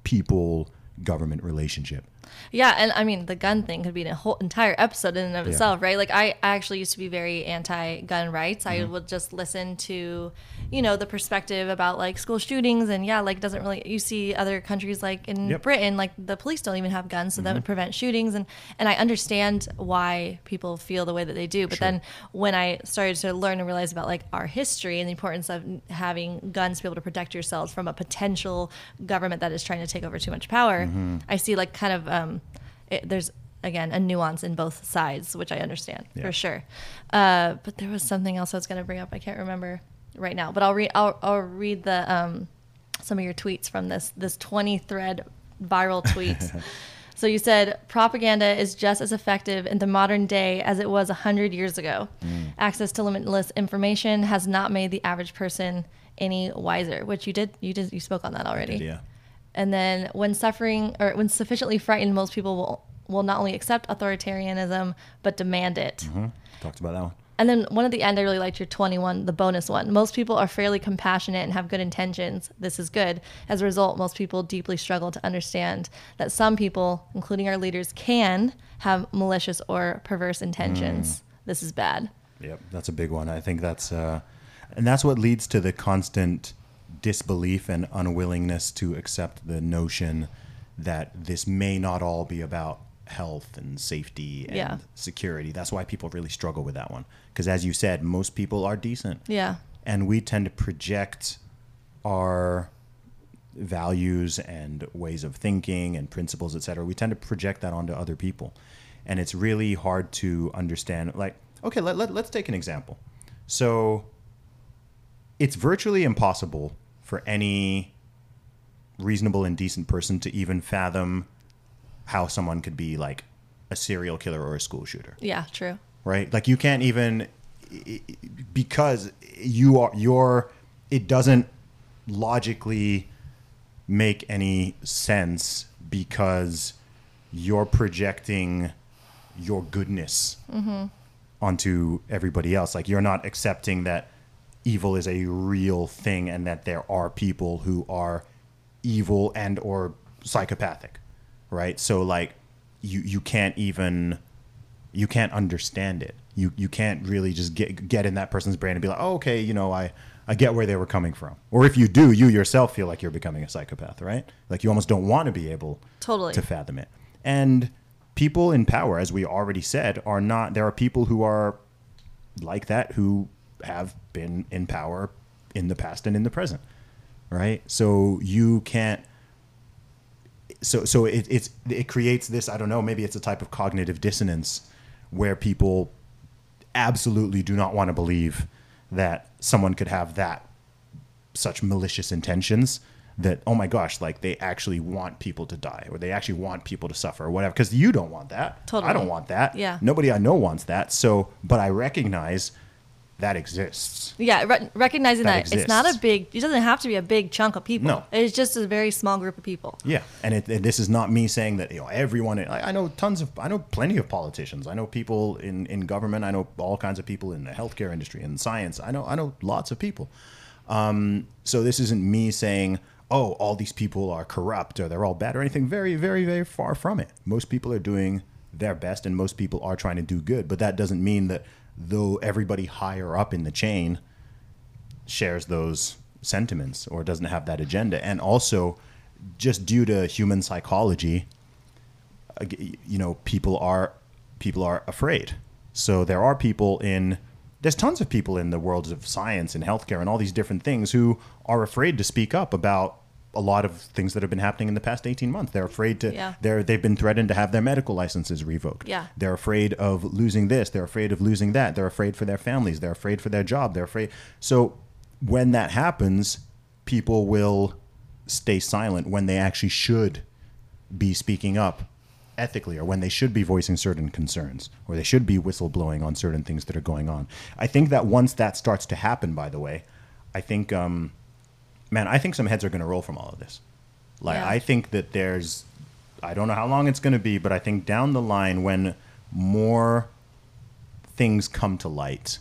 people government relationship Yeah, and I mean the gun thing could be a whole entire episode in and of Yeah. itself, right? Like I, I actually used to be very anti-gun rights. Mm-hmm. I would just listen to, you know, the perspective about like school shootings and yeah, like doesn't really you see other countries like in Yep. Mm-hmm. Britain, like the police don't even have guns, so that would prevent shootings and and I understand why people feel the way that they do. But Sure. then when I started to learn and realize about like our history and the importance of having guns to be able to protect yourselves from a potential government that is trying to take over too much power, Mm-hmm. I see like kind of um, it, there's again a nuance in both sides, which I understand Yeah. for sure. Uh, but there was something else I was going to bring up. I can't remember right now, but I'll read. I'll, I'll read the um, some of your tweets from this this 20 thread viral [LAUGHS] tweet. so you said propaganda is just as effective in the modern day as it was 100 years ago. Mm. Access to limitless information has not made the average person any wiser, which you did you did you spoke on that already. yeah And then when suffering or when sufficiently frightened, most people will will not only accept authoritarianism but demand it. Mm-hmm. talked about that one And then one at the end, I really liked your 21, the bonus one. Most people are fairly compassionate and have good intentions. This is good. As a result, most people deeply struggle to understand that some people, including our leaders, can have malicious or perverse intentions. This is bad. Yep, that's a big one. I think that's, uh, and that's what leads to the constant disbelief and unwillingness to accept the notion that this may not all be about health and safety and Yeah. security. That's why people really struggle with that one. Because as you said, most people are decent. Yeah. And we tend to project our values and ways of thinking and principles, et cetera. We tend to project that onto other people. And it's really hard to understand. Like, okay, let, let, let's take an example. So it's virtually impossible for any reasonable and decent person to even fathom how someone could be like a serial killer or a school shooter Yeah, true. right? Like you can't even because you are your it doesn't logically make any sense because you're projecting your goodness mm-hmm. onto everybody else. Like you're not accepting that evil is a real thing and that there are people who are evil and or psychopathic, right? So like you you can't even you can't understand it. You you can't really just get get in that person's brain and be like, oh, okay, you know, I I get where they were coming from. Or if you do, you yourself feel like you're becoming a psychopath, right? Like you almost don't want to be able Totally. to fathom it. And people in power, as we already said, are not. There are people who are like that who have been in power in the past and in the present, right? So you can't. So so it it's it creates this. I don't know. Maybe it's a type of cognitive dissonance where people absolutely do not want to believe that someone could have that such malicious intentions that oh my gosh like they actually want people to die or they actually want people to suffer or whatever because you don't want that Totally. i don't want that Yeah. nobody i know wants that so but i recognize that exists Yeah, re- recognizing That that, it's not a big. It doesn't have to be a big chunk of people. No. it's just a very small group of people. Yeah, and, it, and this is not me saying that you know everyone. I, I know tons of, I know plenty of politicians. I know people in, in government. I know all kinds of people in the healthcare industry and science. I know I know lots of people. Um, so this isn't me saying, oh, all these people are corrupt or they're all bad or anything. Very, very, very far from it. Most people are doing their best, and most people are trying to do good. But that doesn't mean that though everybody higher up in the chain shares those sentiments or doesn't have that agenda. And also, just due to human psychology, you know, people are people are afraid. So there are people in there's tons of people in the worlds of science and healthcare and all these different things who are afraid to speak up about a lot of things that have been happening in the past 18 months. They're afraid to Yeah. they're they've been threatened to have their medical licenses revoked. Yeah. They're afraid of losing this, they're afraid of losing that, they're afraid for their families, they're afraid for their job, they're afraid. So when that happens, people will stay silent when they actually should be speaking up ethically or when they should be voicing certain concerns or they should be whistleblowing on certain things that are going on. I think that once that starts to happen, by the way, I think, um, man, I think some heads are going to roll from all of this. Like, Yeah. I think that there's, I don't know how long it's going to be, but I think down the line when more things come to light,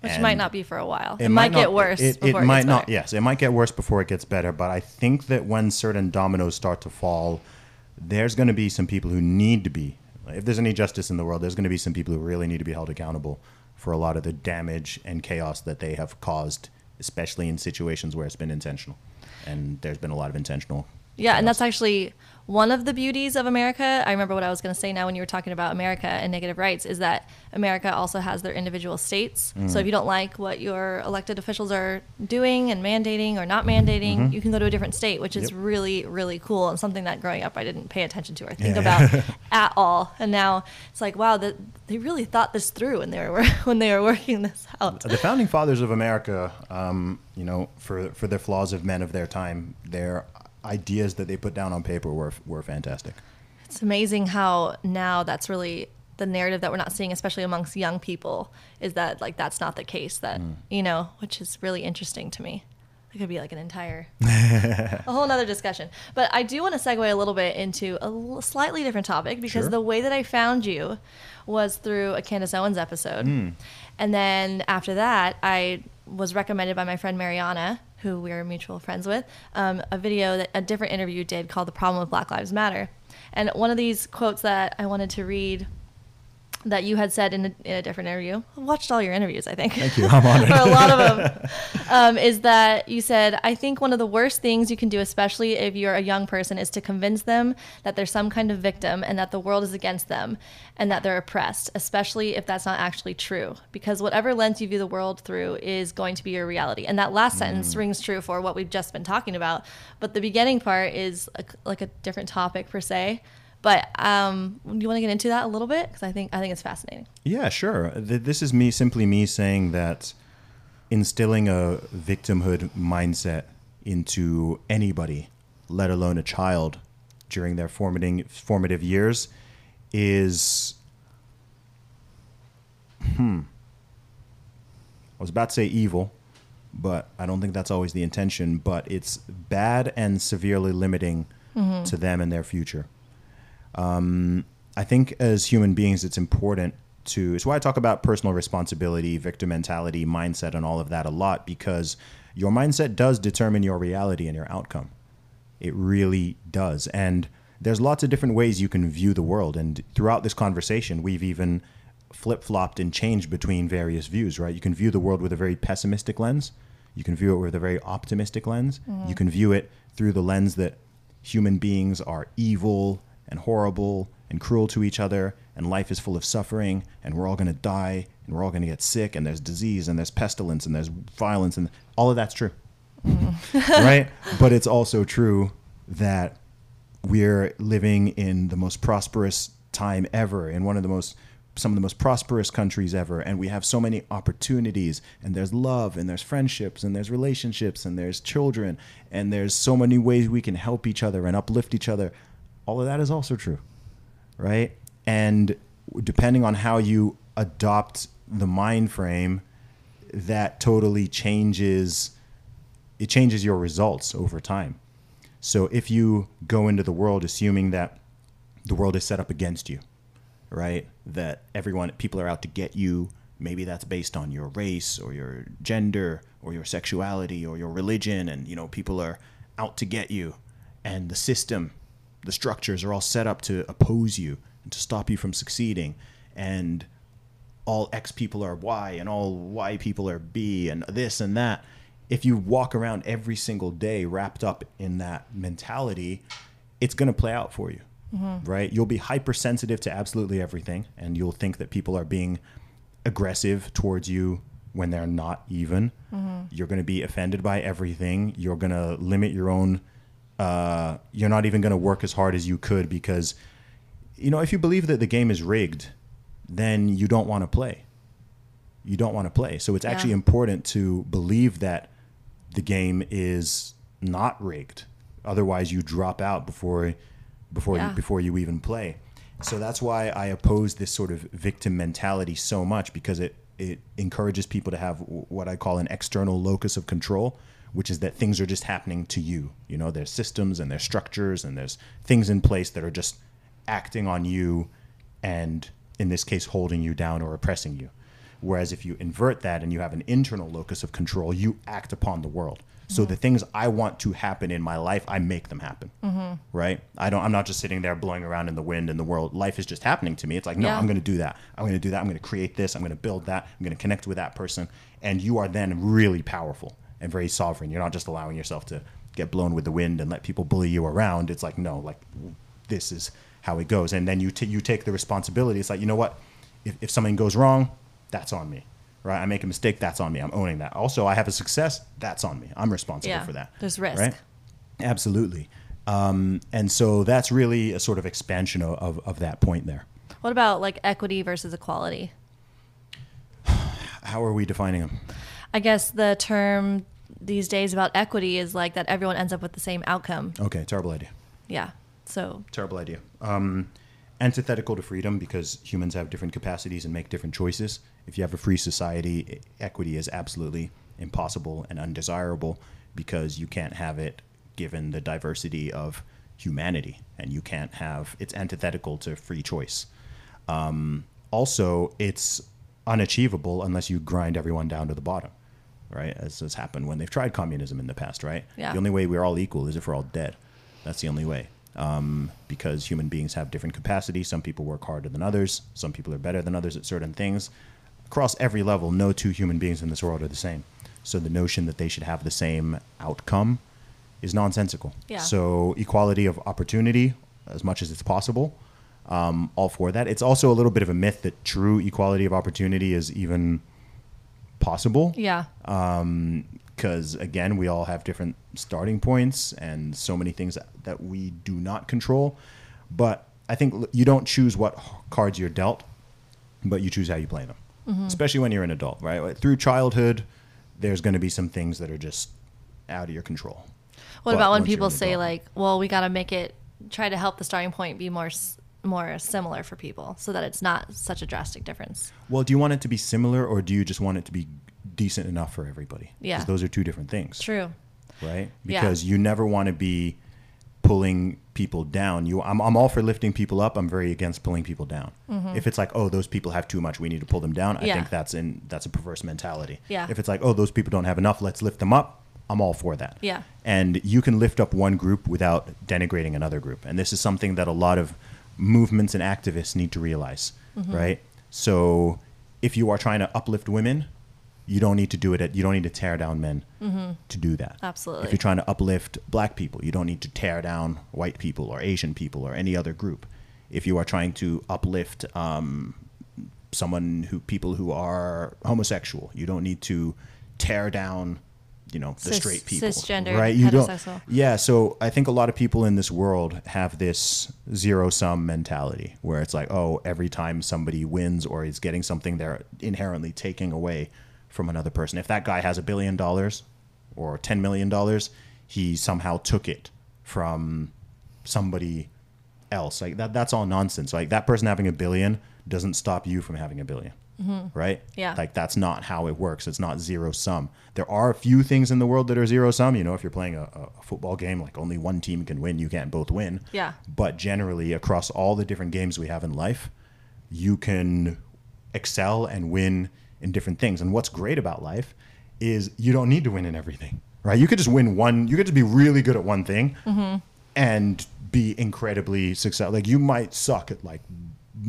Which and- might not be for a while. It, might, get not- worse. It, it before might not. Yes, it might get worse before it gets better. But I think that when certain dominoes start to fall, there's going to be some people who need to be. If there's any justice in the world, there's going to be some people who really need to be held accountable for a lot of the damage and chaos that they have caused, especially in situations where it's been intentional. And there's been a lot of intentional. Yeah, and that's actually one of the beauties of America. I remember what I was going to say now when you were talking about America and negative rights is that America also has their individual states. Mm. So if you don't like what your elected officials are doing and mandating or not mandating, you can go to a different state, which is Mm-hmm. Yep. really really cool and something that growing up I didn't pay attention to or think Yeah. about [LAUGHS] at all. And now it's like wow, that they really thought this through when they were [LAUGHS] when they were working this out. the founding fathers of America, um, you know, for for the flaws of men of their time, their ideas that they put down on paper were were fantastic. It's amazing how now that's really the narrative that we're not seeing, especially amongst young people, is that like that's not the case. That Mm. you know, which is really interesting to me. It could be like an entire, [LAUGHS] a whole nother discussion. But I do want to segue a little bit into a slightly different topic because Sure. the way that I found you was through a Candace Owens episode, Hmm. and then after that, I was recommended by my friend Mariana, who we are mutual friends with, um, a video that a different interview did called "The Problem with Black Lives Matter," and one of these quotes that I wanted to read that you had said in a, in a different interview. I watched all your interviews, I think. Thank you. [LAUGHS] I'm honored. or a lot of them, [LAUGHS] um, is that you said, I think one of the worst things you can do, especially if you're a young person, is to convince them that they're some kind of victim and that the world is against them and that they're oppressed, especially if that's not actually true. Because whatever lens you view the world through is going to be your reality. And that last sentence rings true for what we've just been talking about. But the beginning part is a, like a different topic per se. But um, do you want to get into that a little bit? Because I think I think it's fascinating. Yeah, sure. This is me simply me saying that instilling a victimhood mindset into anybody, let alone a child, during their formating formative years, is hmm. I was about to say evil, but I don't think that's always the intention. But it's bad and severely limiting to them and their future. Um, I think as human beings, it's important to. It's why I talk about personal responsibility, victim mentality, mindset, and all of that a lot because your mindset does determine your reality and your outcome. It really does. And there's lots of different ways you can view the world. And throughout this conversation, we've even flip flopped and changed between various views, right? You can view the world with a very pessimistic lens. You can view it with a very optimistic lens. You mm-hmm. can view it through the lens that human beings are evil and horrible and cruel to each other, and life is full of suffering, and we're all going to die, and we're all going to get sick, and there's disease, and there's pestilence, and there's violence, and all of that's true. Mm. [LAUGHS] right? But it's also true that we're living in the most prosperous time ever, in one of the most some of the most prosperous countries ever and we have so many opportunities and there's love and there's friendships and there's relationships and there's children and there's so many ways we can help each other and uplift each other all of that is also true right and depending on how you adopt the mind frame that totally changes it changes your results over time so if you go into the world assuming that the world is set up against you right? That everyone, people are out to get you. Maybe that's based on your race or your gender or your sexuality or your religion, and you know people are out to get you, and the system, the structures are all set up to oppose you and to stop you from succeeding, and all X people are Y and all Y people are B and this and that. If you walk around every single day wrapped up in that mentality, it's going to play out for you mm-hmm. right? You'll be hypersensitive to absolutely everything, and you'll think that people are being aggressive towards you when they're not even. Mm-hmm. You're going to be offended by everything. You're going to limit your own. Uh, you're not even going to work as hard as you could because, you know, if you believe that the game is rigged, then you don't want to play. You don't want to play. So it's actually Yeah. important to believe that the game is not rigged. Otherwise, you drop out before before Yeah. you before you even play. So that's why I oppose this sort of victim mentality so much because it it encourages people to have what I call an external locus of control, which is that things are just happening to you. You know, there's systems and there's structures and there's things in place that are just acting on you and in this case holding you down or oppressing you. Whereas if you invert that and you have an internal locus of control, you act upon the world. So the things I want to happen in my life, I make them happen. Mm-hmm. Right? I don't. I'm not just sitting there blowing around in the wind in the world. Life is just happening to me. It's like, no, Yeah. I'm going to do that. I'm going to do that. I'm going to create this. I'm going to build that. I'm going to connect with that person. And you are then really powerful and very sovereign. You're not just allowing yourself to get blown with the wind and let people bully you around. It's like, no, like this is how it goes. And then you t- you take the responsibility. It's like, you know what? If, if something goes wrong, that's on me. Right? I make a mistake, that's on me. I'm owning that. Also, I have a success, that's on me. I'm responsible Yeah, for that. there's risk. Right? Absolutely. Um, and so that's really a sort of expansion of, of, of that point there. What about like equity versus equality? [SIGHS] How are we defining them? I guess the term these days about equity is like that everyone ends up with the same outcome. Okay, terrible idea. Yeah. So Terrible idea. Um, antithetical to freedom because humans have different capacities and make different choices. If you have a free society, equity is absolutely impossible and undesirable because you can't have it given the diversity of humanity, and you can't have it's antithetical to free choice. Um, also, it's unachievable unless you grind everyone down to the bottom, right? As has happened when they've tried communism in the past, right? Yeah. The only way we're all equal is if we're all dead. That's the only way. Um, because human beings have different capacities. Some people work harder than others. Some people are better than others at certain things. Across every level, no two human beings in this world are the same. So the notion that they should have the same outcome is nonsensical. Yeah. So equality of opportunity, as much as it's possible, um, all for that. It's also a little bit of a myth that true equality of opportunity is even possible. Yeah. Um, because again we all have different starting points and so many things that, that we do not control. But i think you don't choose what cards you're dealt but you choose how you play them. Mm-hmm. Especially when you're an adult right? Like, through childhood there's going to be some things that are just out of your control. What But about when people say adult- like, well, we got to make it try to help the starting point be more s- more similar for people so that it's not such a drastic difference. well do you want it to be similar or do you just want it to be decent enough for everybody Yeah. those are two different things True. right? Yeah. Because you never want to be pulling people down. You, I'm, I'm all for lifting people up. I'm very against pulling people down. If it's like, oh, those people have too much, we need to pull them down. I Mm-hmm. Yeah. think that's in that's a perverse mentality. Yeah. If it's like, oh, those people don't have enough, let's lift them up. I'm all for that. Yeah. And you can lift up one group without denigrating another group. And this is something that a lot of movements and activists need to realize, Mm-hmm. right? So if you are trying to uplift women, you don't need to do it at you don't need to tear down men to do that Mm-hmm. Absolutely. if you're trying to uplift black people you don't need to tear down white people or asian people or any other group if you are trying to uplift um, someone who people who are homosexual you don't need to tear down you know the Cis- straight people cisgender, right? You don't yeah so i think a lot of people in this world have this zero sum mentality where it's like oh every time somebody wins or is getting something they're inherently taking away from another person. If that guy has a billion dollars or 10 million dollars he somehow took it from somebody else. Like that that's all nonsense. Like that person having a billion doesn't stop you from having a 1000000000 right? Mm-hmm. Yeah. like that's not how it works. It's not zero sum. There are a few things in the world that are zero sum. You know if you're playing a, a football game like only one team can win you can't both win. Yeah. but generally across all the different games we have in life you can excel and win in different things. And what's great about life is you don't need to win in everything right? You could just win one you could just be really good at one thing and be incredibly successful like you might suck at like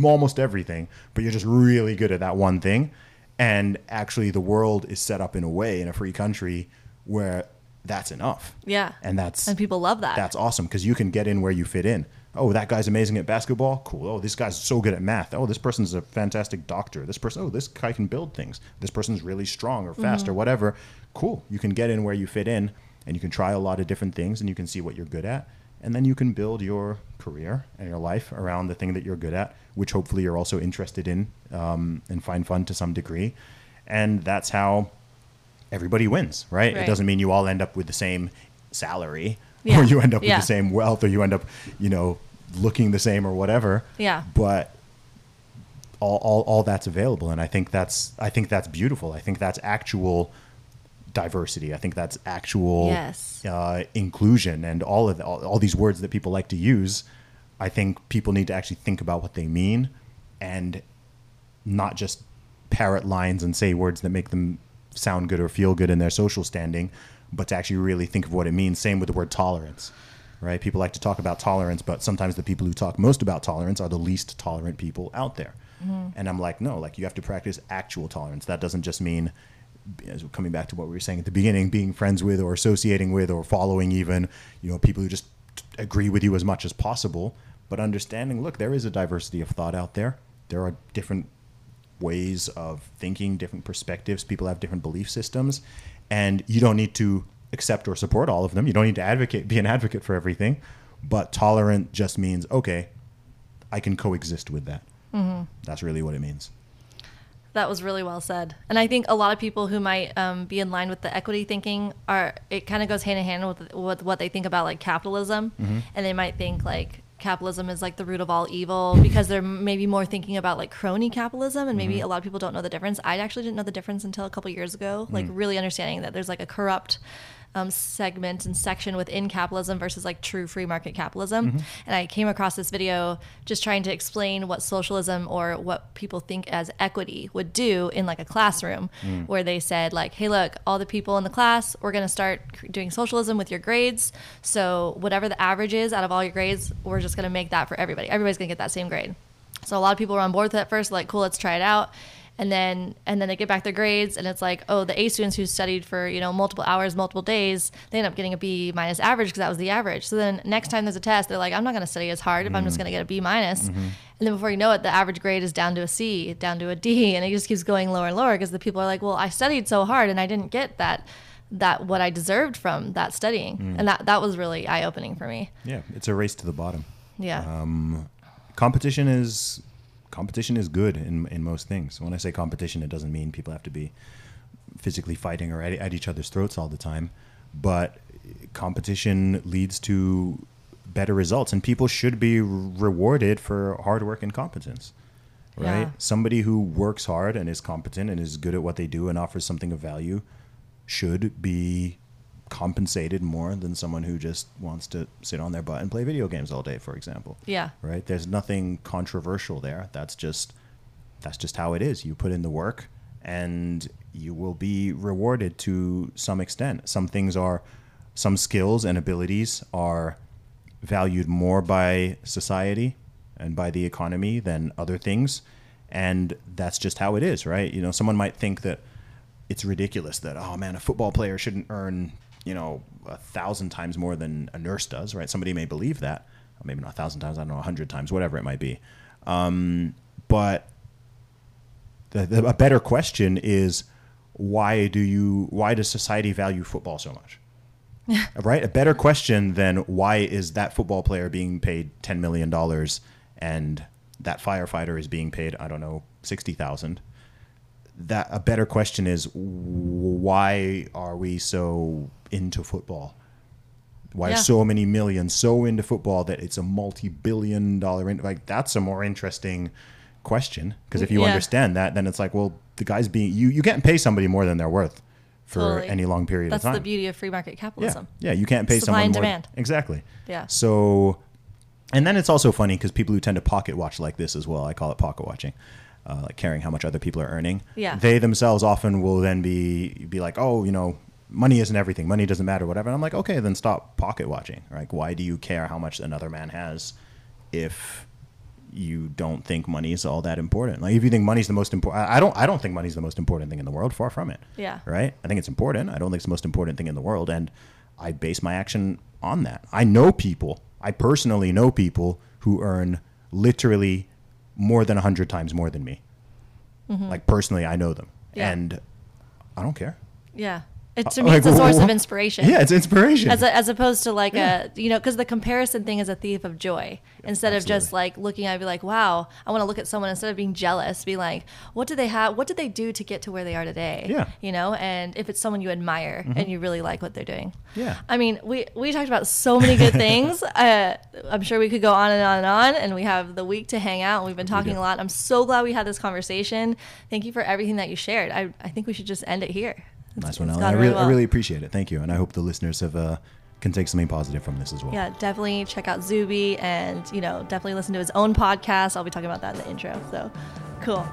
almost everything but you're just really good at that one thing and actually the world is set up in a way in a free country where that's enough Yeah. and that's And people love that. that's awesome because you can get in where you fit in. Oh, that guy's amazing at basketball. Cool. Oh, this guy's so good at math. Oh, this person's a fantastic doctor. This person, oh, this guy can build things. This person's really strong or fast Mm-hmm. or whatever. Cool. You can get in where you fit in and you can try a lot of different things and you can see what you're good at. And then you can build your career and your life around the thing that you're good at, which hopefully you're also interested in um, and find fun to some degree. And that's how everybody wins, right? It doesn't mean you all end up with the same salary Yeah. or you end up Yeah. with the same wealth or you end up, you know, looking the same or whatever. Yeah. But all, all, all that's available. And I think that's, I think that's beautiful. I think that's actual diversity. I think that's actual Yes. uh, inclusion and all of the, all, all these words that people like to use. I think people need to actually think about what they mean and not just parrot lines and say words that make them sound good or feel good in their social standing, but to actually really think of what it means. Same with the word tolerance, right? People like to talk about tolerance, but sometimes the people who talk most about tolerance are the least tolerant people out there. And I'm like, no, like you have to practice actual tolerance. That doesn't just mean as coming back to what we were saying at the beginning, being friends with or associating with or following even, you know, people who just agree with you as much as possible, but understanding, look, there is a diversity of thought out there. There are different ways of thinking, different perspectives. People have different belief systems, and you don't need to accept or support all of them. You don't need to advocate, be an advocate for everything. But tolerant just means okay, I can coexist with that. Mm-hmm. That's really what it means. That was really well said. And I think a lot of people who might um, be in line with the equity thinking are, it kind of goes hand in hand with, with what they think about like capitalism. Mm-hmm. And they might think like capitalism is like the root of all evil because they're maybe more thinking about like crony capitalism. And maybe mm-hmm. a lot of people don't know the difference. I actually didn't know the difference until a couple years ago, like mm. really understanding that there's like a corrupt um, segment and section within capitalism versus like true free market capitalism. And I came across this video just trying to explain what socialism or what people think as equity would do in like a classroom, where they said like, "Hey, look, all the people in the class, we're going to start doing socialism with your grades. So whatever the average is out of all your grades, we're just going to make that for everybody. Everybody's going to get that same grade." So a lot of people were on board with it at first, like, cool, let's try it out. And then and then they get back their grades and it's like, oh, the A students who studied for, you know, multiple hours, multiple days, they end up getting a B minus average because that was the average. So then next time there's a test, they're like, I'm not gonna study as hard if I'm just mm. gonna get a B minus. Mm-hmm. And then before you know it, the average grade is down to a C, down to a D, and it just keeps going lower and lower because the people are like, Well, I studied so hard and I didn't get that that what I deserved from that studying. Mm. And that that was really eye opening for me. Yeah, it's a race to the bottom. Yeah. Um, competition is competition is good in in most things. When I say competition, it doesn't mean people have to be physically fighting or at, at each other's throats all the time, but competition leads to better results, and people should be rewarded for hard work and competence. Right? Yeah. Somebody who works hard and is competent and is good at what they do and offers something of value should be compensated more than someone who just wants to sit on their butt and play video games all day, for example. Yeah. right? There's nothing controversial there. That's just that's just how it is. You put in the work and you will be rewarded to some extent. Some things are some skills and abilities are valued more by society and by the economy than other things. And that's just how it is right? You know someone might think that it's ridiculous that oh man, a football player shouldn't earn you know a thousand times more than a nurse does, right? Somebody may believe that, maybe not a thousand times, I don't know, a hundred times, whatever it might be. Um, but the, the, a better question is why do you why does society value football so much? [LAUGHS] right? A better question than why is that football player being paid ten million dollars and that firefighter is being paid I don't know sixty thousand. That a better question is why are we so into football? Why Yeah. so many millions so into football that it's a multi-billion dollar in, like that's a more interesting question because if you Yeah. understand that then it's like well the guy's being you you can't pay somebody more than they're worth for Totally. any long period That's of time. That's the beauty of free market Yeah, capitalism. yeah, you can't pay Supply someone and more. demand. Exactly. Yeah. So, and then it's also funny because people who tend to pocket watch like this as well. I call it pocket watching, uh, like caring how much other people are earning. Yeah. They themselves often will then be be like, oh, you know, money isn't everything. Money doesn't matter. Whatever. And I'm like, okay, then stop pocket watching. Like, why do you care how much another man has if you don't think money is all that important. Like if you think money's the most important, I don't. I don't think money's the most important thing in the world. Far from it. Yeah. Right. I think it's important. I don't think it's the most important thing in the world, and I base my action on that. I know people. I personally know people who earn literally more than a hundred times more than me. Like personally, I know them, Mm-hmm. Yeah. and I don't care. Yeah. It, to Uh, me, it's a source wh- of inspiration. Yeah, it's inspiration. as, a, as opposed to like Yeah. a you know because the comparison thing is a thief of joy instead of just like looking i'd be like wow i want to look at someone instead of being jealous be like what did they have what did they do to get to where they are today Yeah. you know and if it's someone you admire and you really like what they're doing Yeah. i mean we we talked about so many good [LAUGHS] things uh, i'm sure we could go on and on and on and we have the week to hang out and we've been talking do. a lot i'm so glad we had this conversation thank you for everything that you shared i, I think we should just end it here nice one, Ellen. I really, well. I really appreciate it. Thank you, and I hope the listeners have uh, can take something positive from this as well. yeah, definitely check out Zuby and, you know, definitely listen to his own podcast. I'll be talking about that in the intro. So cool.